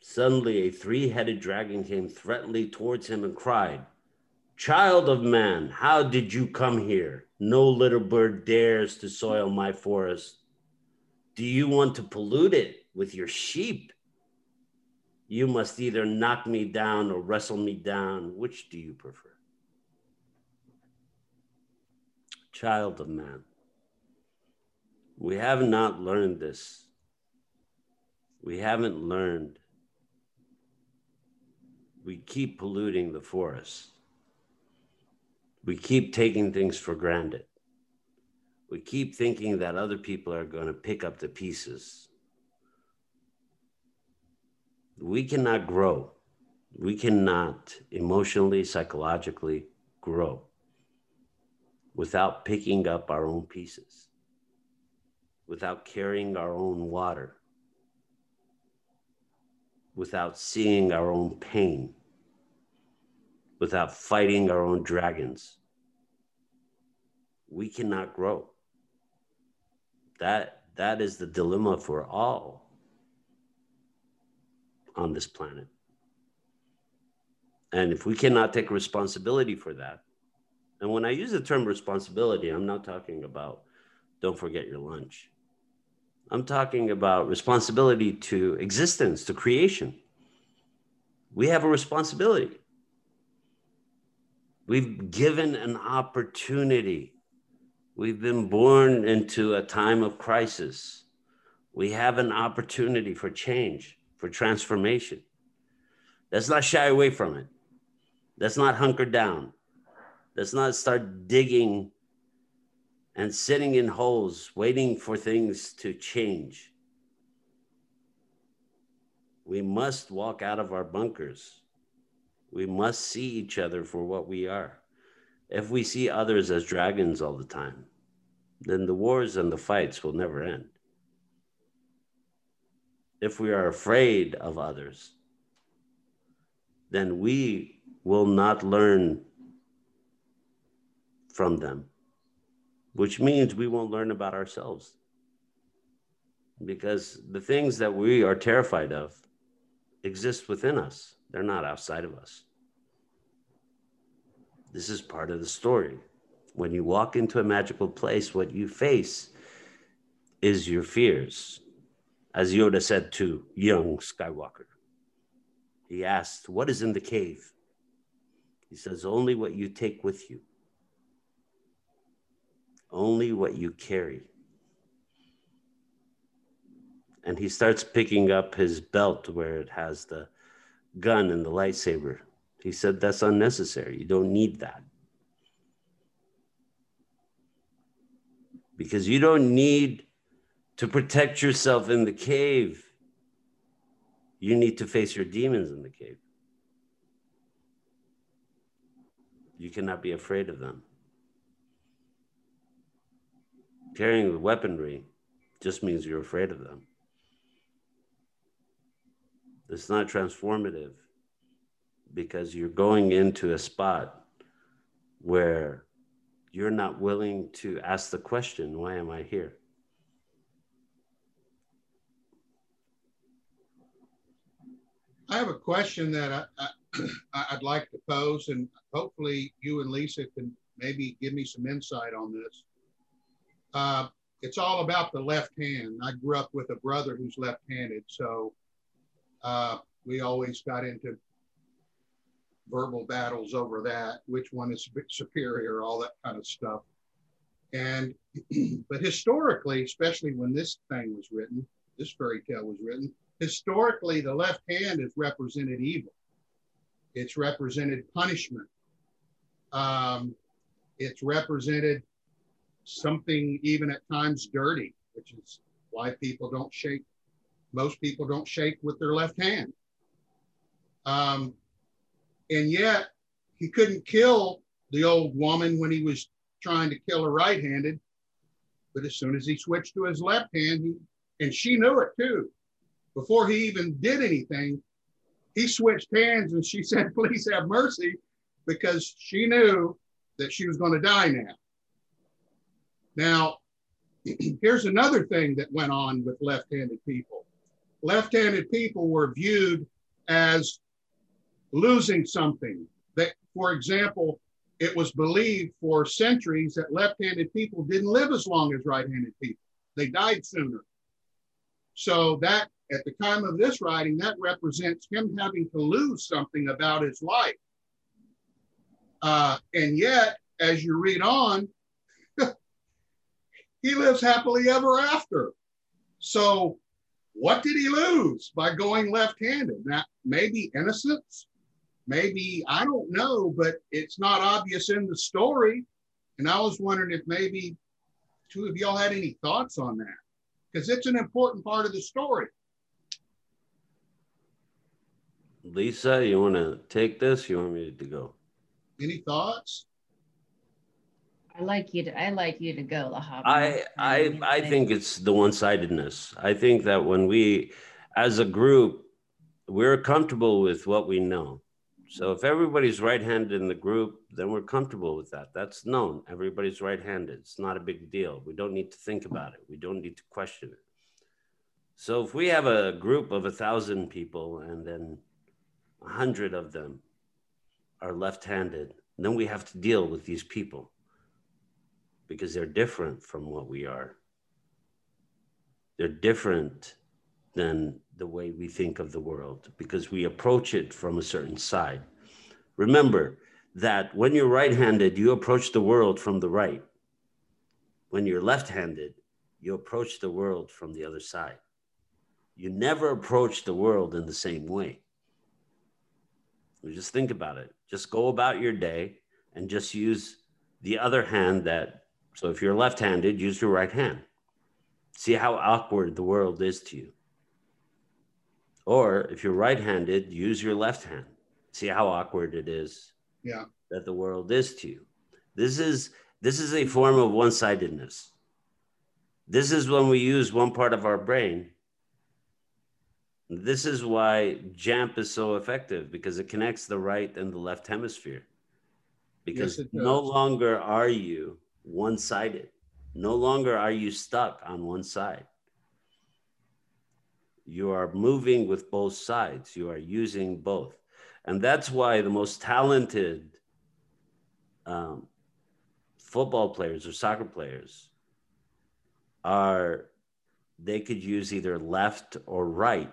Suddenly, a three headed dragon came threateningly towards him and cried, Child of man, how did you come here? No little bird dares to soil my forest. Do you want to pollute it with your sheep? You must either knock me down or wrestle me down. Which do you prefer? Child of man. We have not learned this. We haven't learned. We keep polluting the forest. We keep taking things for granted. We keep thinking that other people are going to pick up the pieces we cannot grow. We cannot emotionally, psychologically grow without picking up our own pieces, without carrying our own water, without seeing our own pain, without fighting our own dragons. We cannot grow. That, that is the dilemma for all on this planet. And if we cannot take responsibility for that, and when I use the term responsibility, I'm not talking about don't forget your lunch. I'm talking about responsibility to existence, to creation. We have a responsibility. We've given an opportunity. We've been born into a time of crisis. We have an opportunity for change for transformation. Let's not shy away from it. Let's not hunker down. Let's not start digging and sitting in holes, waiting for things to change. We must walk out of our bunkers. We must see each other for what we are. If we see others as dragons all the time, then the wars and the fights will never end if we are afraid of others, then we will not learn from them, which means we won't learn about ourselves. Because the things that we are terrified of exist within us, they're not outside of us. This is part of the story. When you walk into a magical place, what you face is your fears, as Yoda said to young Skywalker. He asked, What is in the cave? He says, Only what you take with you, only what you carry. And he starts picking up his belt where it has the gun and the lightsaber. He said, That's unnecessary. You don't need that. Because you don't need to protect yourself in the cave, you need to face your demons in the cave. You cannot be afraid of them. Carrying the weaponry just means you're afraid of them. It's not transformative because you're going into a spot where you're not willing to ask the question, why am I here? I have a question that I, I, would like to pose, and hopefully you and Lisa can maybe give me some insight on this. Uh, it's all about the left hand. I grew up with a brother who's left-handed, so uh, we always got into verbal battles over that, which one is superior, all that kind of stuff. And but historically, especially when this thing was written, this fairy tale was written, historically, the left hand has represented evil. It's represented punishment. Um, it's represented something even at times dirty, which is why people don't shake. Most people don't shake with their left hand. Um, and yet, he couldn't kill the old woman when he was trying to kill her right handed But as soon as he switched to his left hand, he, and she knew it too. Before he even did anything, he switched hands and she said, Please have mercy, because she knew that she was going to die now. Now, here's another thing that went on with left handed people left handed people were viewed as losing something. That, for example, it was believed for centuries that left handed people didn't live as long as right handed people, they died sooner. So, that at the time of this writing, that represents him having to lose something about his life. Uh, and yet, as you read on, he lives happily ever after. So, what did he lose by going left handed? Now, maybe innocence, maybe, I don't know, but it's not obvious in the story. And I was wondering if maybe two of y'all had any thoughts on that, because it's an important part of the story. Lisa, you want to take this? You want me to go? Any thoughts? I like you to. I like you to go, Lahab. I I I think it's the one-sidedness. I think that when we, as a group, we're comfortable with what we know. So if everybody's right-handed in the group, then we're comfortable with that. That's known. Everybody's right-handed. It's not a big deal. We don't need to think about it. We don't need to question it. So if we have a group of a thousand people and then a hundred of them are left-handed, then we have to deal with these people because they're different from what we are. They're different than the way we think of the world because we approach it from a certain side. Remember that when you're right handed, you approach the world from the right. When you're left handed, you approach the world from the other side. You never approach the world in the same way. Just think about it. Just go about your day and just use the other hand that so if you're left handed, use your right hand. See how awkward the world is to you. Or if you're right handed, use your left hand. See how awkward it is yeah. that the world is to you. This is this is a form of one-sidedness. This is when we use one part of our brain. This is why JAMP is so effective because it connects the right and the left hemisphere. Because yes, no longer are you one sided. No longer are you stuck on one side. You are moving with both sides, you are using both. And that's why the most talented um, football players or soccer players are, they could use either left or right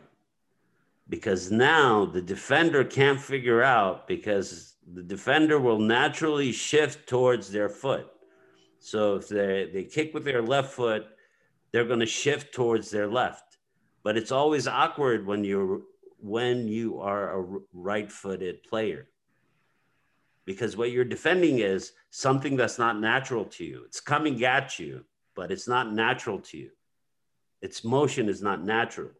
because now the defender can't figure out because the defender will naturally shift towards their foot so if they, they kick with their left foot, they're going to shift towards their left. But it's always awkward when you're when you are a right-footed player. Because what you're defending is something that's not natural to you. It's coming at you, but it's not natural to you. Its motion is not natural.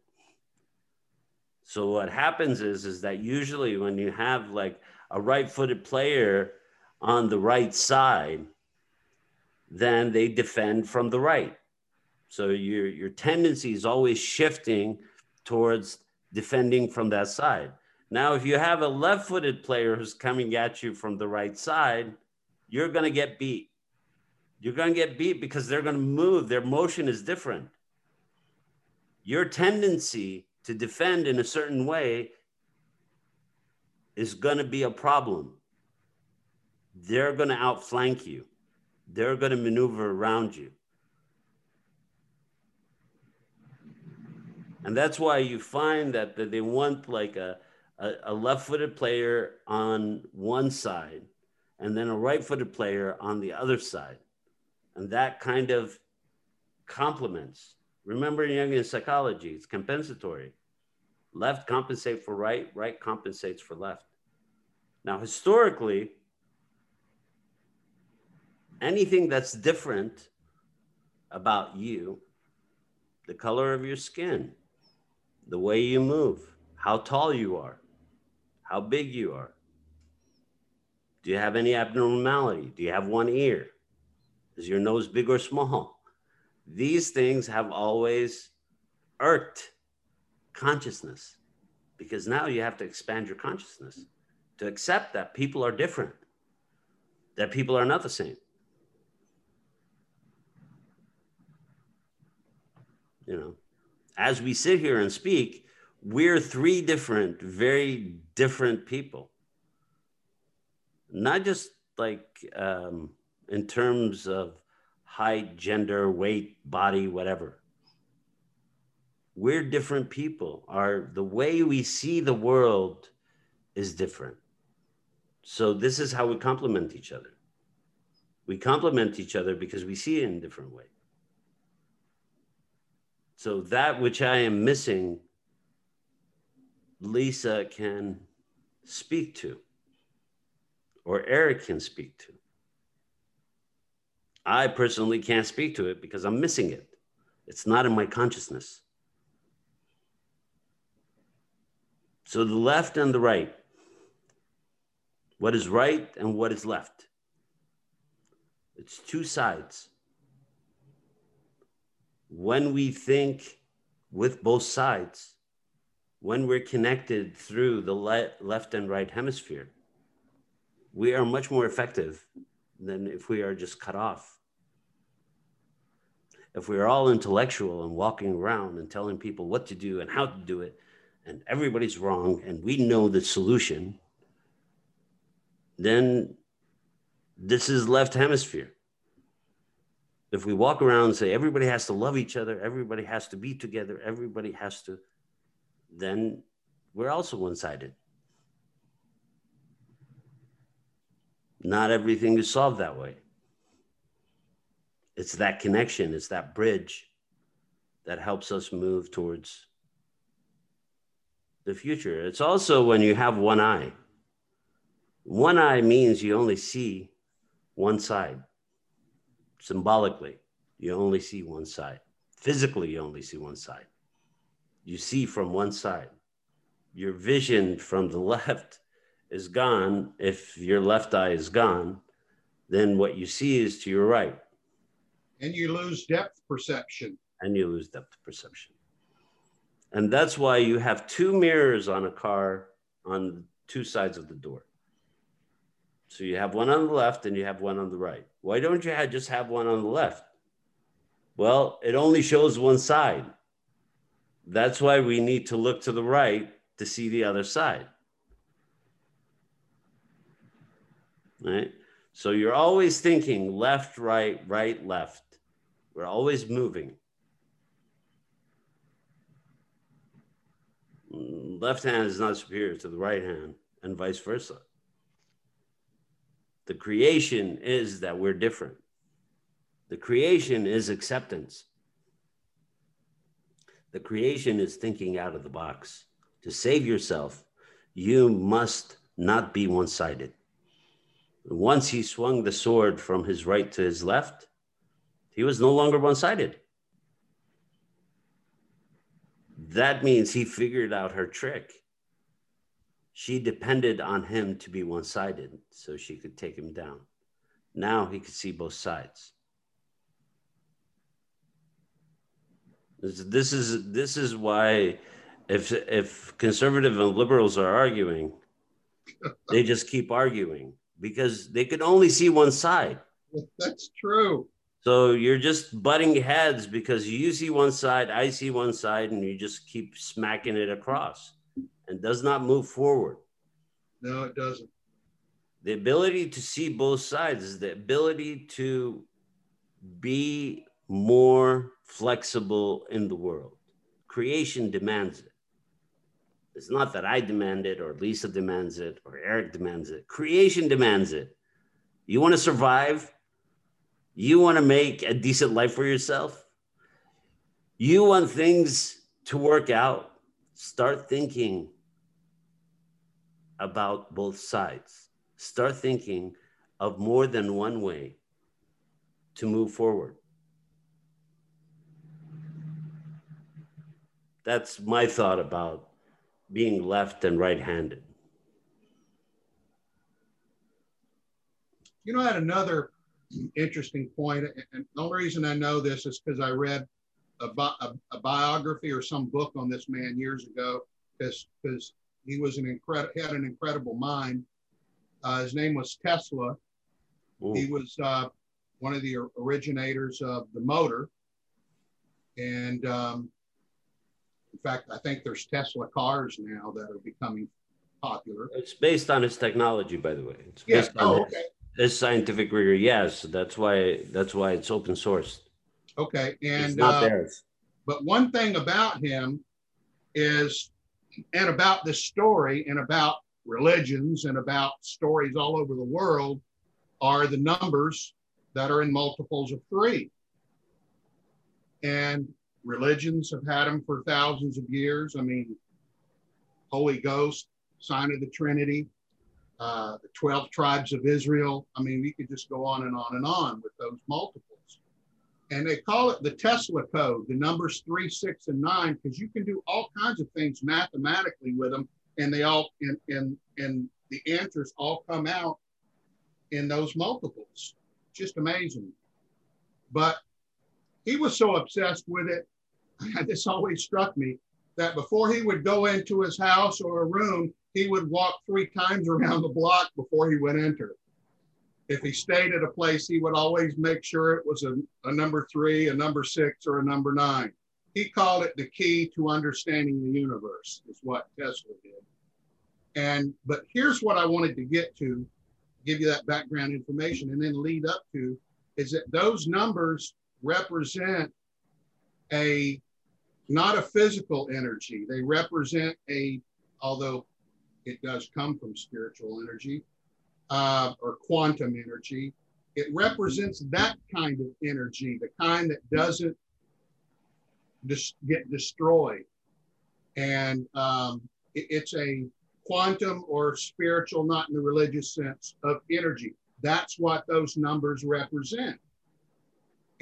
So what happens is is that usually when you have like a right-footed player on the right side, then they defend from the right. So your, your tendency is always shifting towards defending from that side. Now, if you have a left footed player who's coming at you from the right side, you're going to get beat. You're going to get beat because they're going to move. Their motion is different. Your tendency to defend in a certain way is going to be a problem. They're going to outflank you they're going to maneuver around you. And that's why you find that, that they want like a, a, a left footed player on one side and then a right footed player on the other side. And that kind of complements. Remember in Jungian psychology, it's compensatory. Left compensate for right, right compensates for left. Now, historically, anything that's different about you, the color of your skin, the way you move, how tall you are, how big you are. Do you have any abnormality? Do you have one ear? Is your nose big or small? These things have always irked consciousness because now you have to expand your consciousness to accept that people are different, that people are not the same. You know, as we sit here and speak, we're three different, very different people. Not just like um, in terms of height, gender, weight, body, whatever. We're different people. Our the way we see the world is different. So this is how we complement each other. We complement each other because we see it in different way. So that which I am missing, Lisa can speak to, or Eric can speak to. I personally can't speak to it because I'm missing it. It's not in my consciousness. So the left and the right, what is right and what is left. It's two sides. When we think with both sides, when we're connected through the le- left and right hemisphere, we are much more effective than if we are just cut off if we are all intellectual and walking around and telling people what to do and how to do it, and everybody's wrong, and we know the solution, then this is left hemisphere. If we walk around and say everybody has to love each other, everybody has to be together, everybody has to, then we're also one sided. Not everything is solved that way it's that connection, it's that bridge that helps us move towards the future. It's also when you have one eye. One eye means you only see one side. Symbolically, you only see one side. Physically, you only see one side. You see from one side. Your vision from the left is gone. If your left eye is gone, then what you see is to your right and you lose depth perception. And you lose depth perception. And that's why you have two mirrors on a car on two sides of the door. So you have one on the left and you have one on the right. Why don't you have just have one on the left? Well, it only shows one side. That's why we need to look to the right to see the other side. Right? So you're always thinking left, right, right, left. We're always moving. Left hand is not superior to the right hand, and vice versa. The creation is that we're different. The creation is acceptance. The creation is thinking out of the box. To save yourself, you must not be one sided. Once he swung the sword from his right to his left, he was no longer one sided. That means he figured out her trick. She depended on him to be one sided so she could take him down. Now he could see both sides. This is this is why if if conservative and liberals are arguing, they just keep arguing because they could only see one side. That's true. So you're just butting heads because you see one side, I see one side, and you just keep smacking it across and does not move forward. No, it doesn't. The ability to see both sides is the ability to be more flexible in the world. Creation demands it. It's not that I demand it or Lisa demands it or Eric demands it. Creation demands it. You want to survive? You want to make a decent life for yourself? You want things to work out? Start thinking about both sides. Start thinking of more than one way to move forward. That's my thought about being left and right handed. You know, I had another interesting. And the only reason I know this is because I read a, bi- a, a, biography or some book on this man years ago because he was an incredible had an incredible mind. Uh, his name was Tesla. Ooh. He was uh, one of the originators of the motor, and um, in fact, I think there's Tesla cars now that are becoming popular. It's based on his technology, by the way. It's based yeah. on oh, okay. his, scientific rigor. Yes, that's why that's why it's open source. Okay, and it's not uh, theirs. But one thing about him is, and about this story, and about religions, and about stories all over the world, are the numbers that are in multiples of three. And religions have had them for thousands of years. I mean, Holy Ghost, sign of the Trinity, uh, the 12 tribes of Israel. I mean, we could just go on and on and on with those multiples. And they call it the Tesla code, the numbers three, six, and nine, because you can do all kinds of things mathematically with them. And they all, and, and, and the answers all come out in those multiples. Just amazing. But he was so obsessed with it. This always struck me that before he would go into his house or a room, he would walk three times around the block before he would enter. If he stayed at a place, he would always make sure it was a, a number three, a number six, or a number nine. He called it the key to understanding the universe, is what Tesla did. And but here's what I wanted to get to, give you that background information, and then lead up to is that those numbers represent a not a physical energy. They represent a, although it does come from spiritual energy uh, or quantum energy, it represents that kind of energy, the kind that doesn't dis- get destroyed. And um, it, it's a quantum or spiritual, not in the religious sense, of energy. That's what those numbers represent.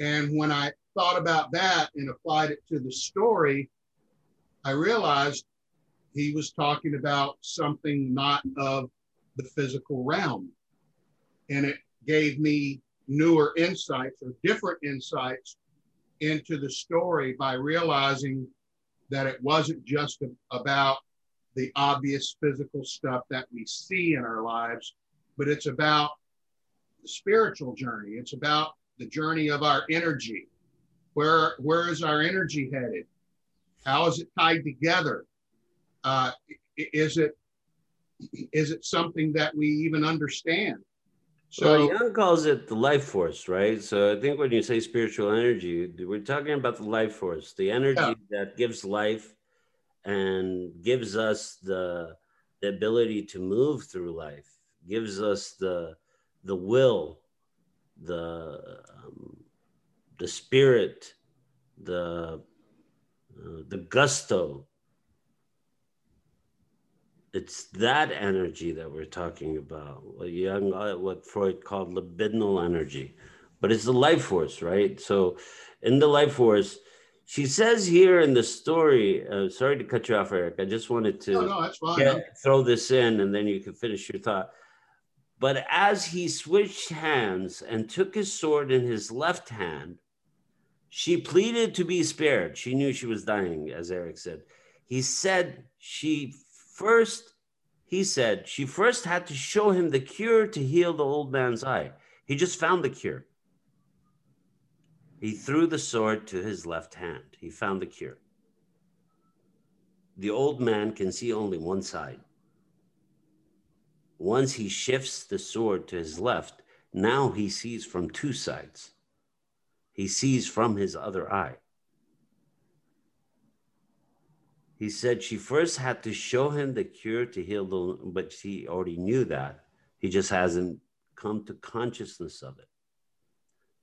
And when I thought about that and applied it to the story, I realized he was talking about something not of the physical realm. And it gave me newer insights or different insights into the story by realizing that it wasn't just about the obvious physical stuff that we see in our lives, but it's about the spiritual journey. It's about the journey of our energy. Where, where is our energy headed? How is it tied together? Uh, is it is it something that we even understand? So well, Jung calls it the life force, right? So I think when you say spiritual energy, we're talking about the life force, the energy yeah. that gives life and gives us the the ability to move through life, gives us the the will the um, the spirit, the uh, the gusto. It's that energy that we're talking about. What uh, what Freud called libidinal energy, but it's the life force, right? So, in the life force, she says here in the story. Uh, sorry to cut you off, Eric. I just wanted to no, no, get, throw this in, and then you can finish your thought but as he switched hands and took his sword in his left hand, she pleaded to be spared. She knew she was dying, as Eric said. He said she first, he said she first had to show him the cure to heal the old man's eye. He just found the cure. He threw the sword to his left hand. He found the cure. The old man can see only one side. Once he shifts the sword to his left, now he sees from two sides. He sees from his other eye. He said she first had to show him the cure to heal the, but she already knew that. He just hasn't come to consciousness of it.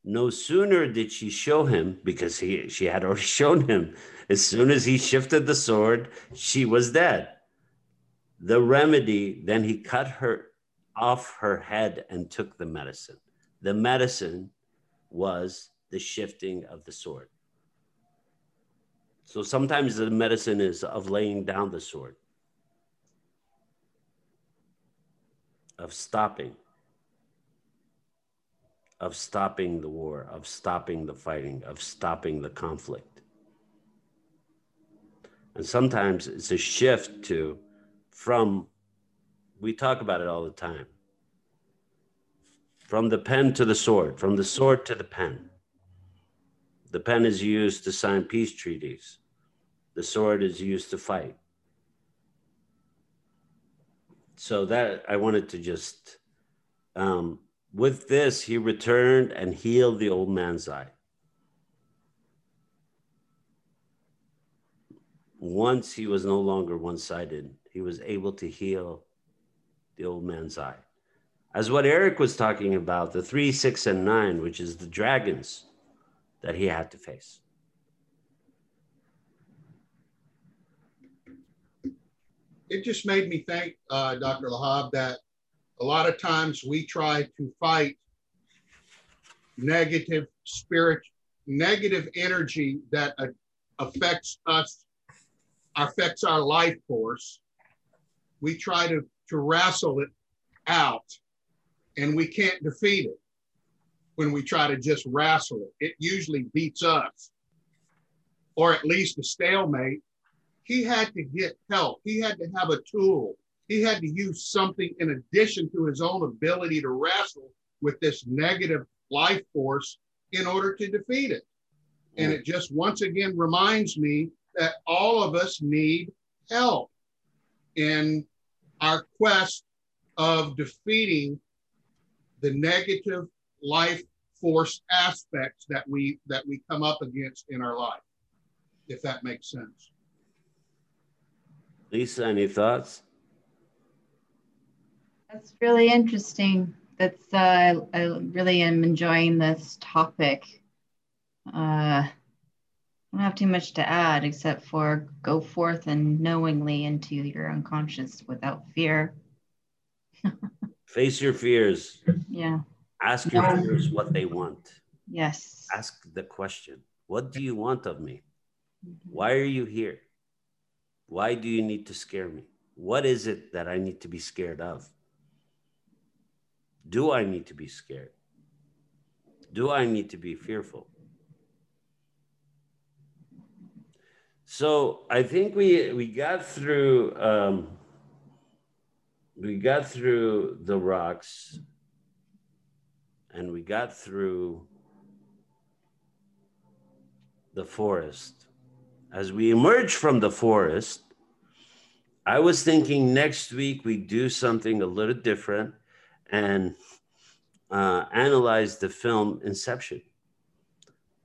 No sooner did she show him, because he, she had already shown him, as soon as he shifted the sword, she was dead the remedy, then he cut her off her head and took the medicine. The medicine was the shifting of the sword. So sometimes the medicine is of laying down the sword, of stopping, of stopping the war, of stopping the fighting, of stopping the conflict. And sometimes it's a shift to from, we talk about it all the time, from the pen to the sword, from the sword to the pen. The pen is used to sign peace treaties, the sword is used to fight. So that I wanted to just, um, with this, he returned and healed the old man's eye. once he was no longer one sided, he was able to heal the old man's eye. As what Eric was talking about, the three, six, and nine, which is the dragons that he had to face. It just made me think, uh, Dr. Lahab, that a lot of times we try to fight negative spirit, negative energy that uh, affects us affects our life force. We try to, to wrestle it out and we can't defeat it when we try to just wrestle it. It usually beats us, or at least a stalemate. He had to get help. He had to have a tool. He had to use something in addition to his own ability to wrestle with this negative life force in order to defeat it. And it just once again reminds me that all of us need help in our quest of defeating the negative life force aspects that we that we come up against in our life if that makes sense lisa any thoughts that's really interesting that's uh, i really am enjoying this topic uh, I don't have too much to add except for go forth and knowingly into your unconscious without fear. Face your fears. Yeah. Ask your no. fears what they want. Yes. Ask the question What do you want of me? Mm-hmm. Why are you here? Why do you need to scare me? What is it that I need to be scared of? Do I need to be scared? Do I need to be fearful? So I think we we got through um, we got through the rocks, and we got through the forest. As we emerge from the forest, I was thinking next week we do something a little different and uh, analyze the film Inception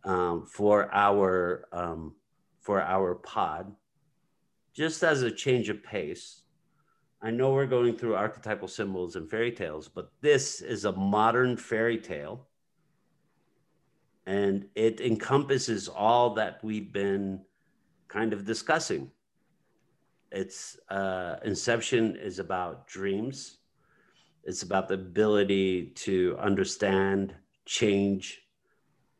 um, for our um, for our pod, just as a change of pace. I know we're going through archetypal symbols and fairy tales, but this is a modern fairy tale. And it encompasses all that we've been kind of discussing. It's uh, Inception is about dreams. It's about the ability to understand, change,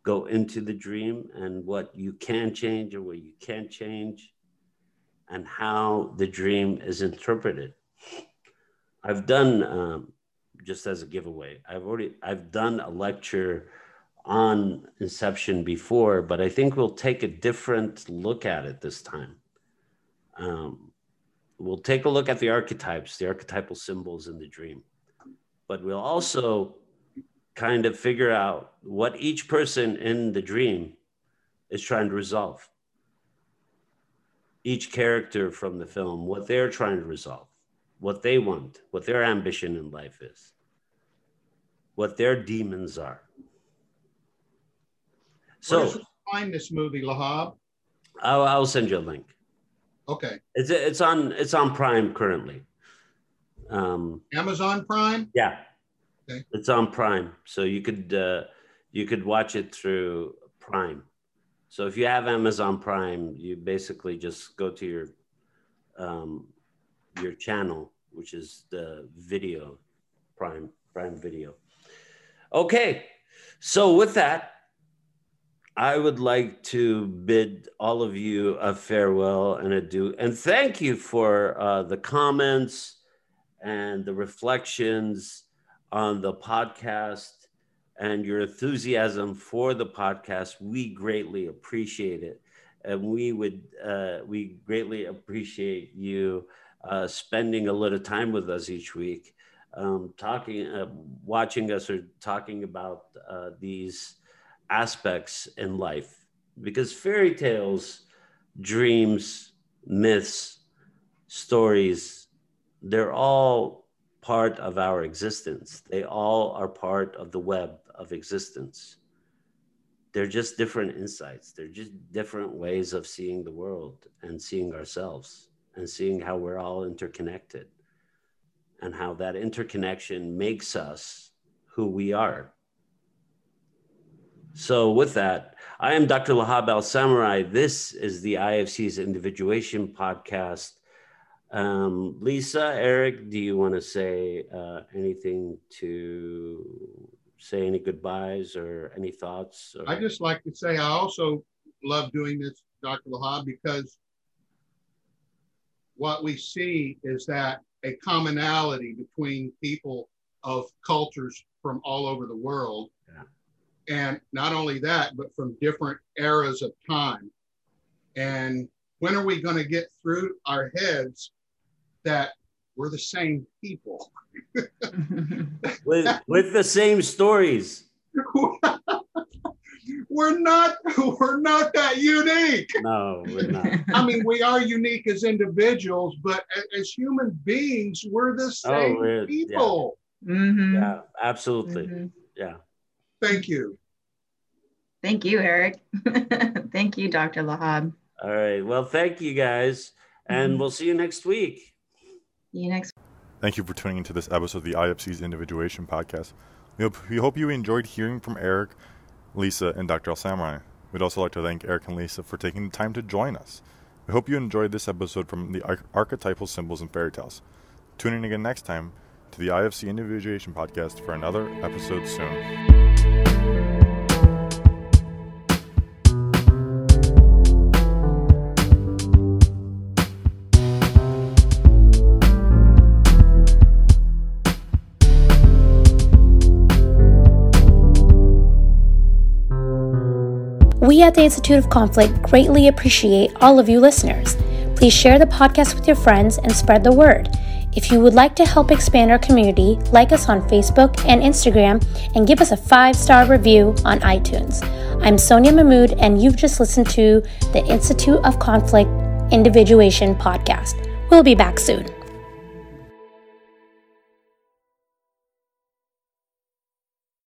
go into the dream and what you can change and what you can't change and how the dream is interpreted. I've done um, just as a giveaway. I've already I've done a lecture on inception before, but I think we'll take a different look at it this time. Um, we'll take a look at the archetypes, the archetypal symbols in the dream, but we'll also kind of figure out what each person in the dream is trying to resolve. Each character from the film, what they're trying to resolve, what they want, what their ambition in life is, what their demons are. So, find this movie, Lahab? I'll, I'll send you a link. Okay. It's it's on it's on Prime currently. Um, Amazon Prime. Yeah, Okay. It's on Prime, so you could uh, you could watch it through Prime. So if you have Amazon Prime, you basically just go to your um, your channel, which is the video Prime Prime Video. Okay, so with that, I would like to bid all of you a farewell and adieu, and thank you for uh, the comments and the reflections on the podcast and your enthusiasm for the podcast. We greatly appreciate it. And we would, uh, we greatly appreciate you uh, spending a little time with us each week, um, talking, uh, watching us or talking about uh, these aspects in life. Because fairy tales, dreams, myths, stories, they're all part of our existence. They all are part of the web of existence. They're just different insights. They're just different ways of seeing the world and seeing ourselves and seeing how we're all interconnected and how that interconnection makes us who we are. So, with that, I am Dr. Lahab Al-Samarrai. This is the IFC's Individuation Podcast. Um, Lisa, Eric, do you want to say uh, anything to say any goodbyes or any thoughts? Or... I just like to say I also love doing this, Dr. Lahab, because what we see is that a commonality between people of cultures from all over the world. Yeah. And not only that, but from different eras of time. And when are we going to get through our heads that we're the same people? with, with the same stories. we're not we're not that unique. No, we're not. I mean, we are unique as individuals, but as human beings, we're the oh, same oh, we're, people. Yeah, mm-hmm. yeah absolutely. Mm-hmm. Yeah. Thank you. Thank you, Eric. thank you, Dr. Lahab. All right. Well, thank you guys, and mm-hmm. we'll see you next week. See you next. Thank you for tuning into this episode of the IFC's Individuation Podcast. We hope, we hope you enjoyed hearing from Eric Lisa, and Dr. El Samarrai. We'd also like to thank Eric and Lisa for taking the time to join us. We hope you enjoyed this episode from the Ar- archetypal symbols and fairy tales. Tune in again next time to the IFC Individuation Podcast for another episode soon. We at the Institute of Conflict greatly appreciate all of you listeners. Please share the podcast with your friends and spread the word. If you would like to help expand our community, like us on Facebook and Instagram and give us a five star review on iTunes. I'm Sonia Mahmood, and you've just listened to the Institute of Conflict Individuation podcast. We'll be back soon.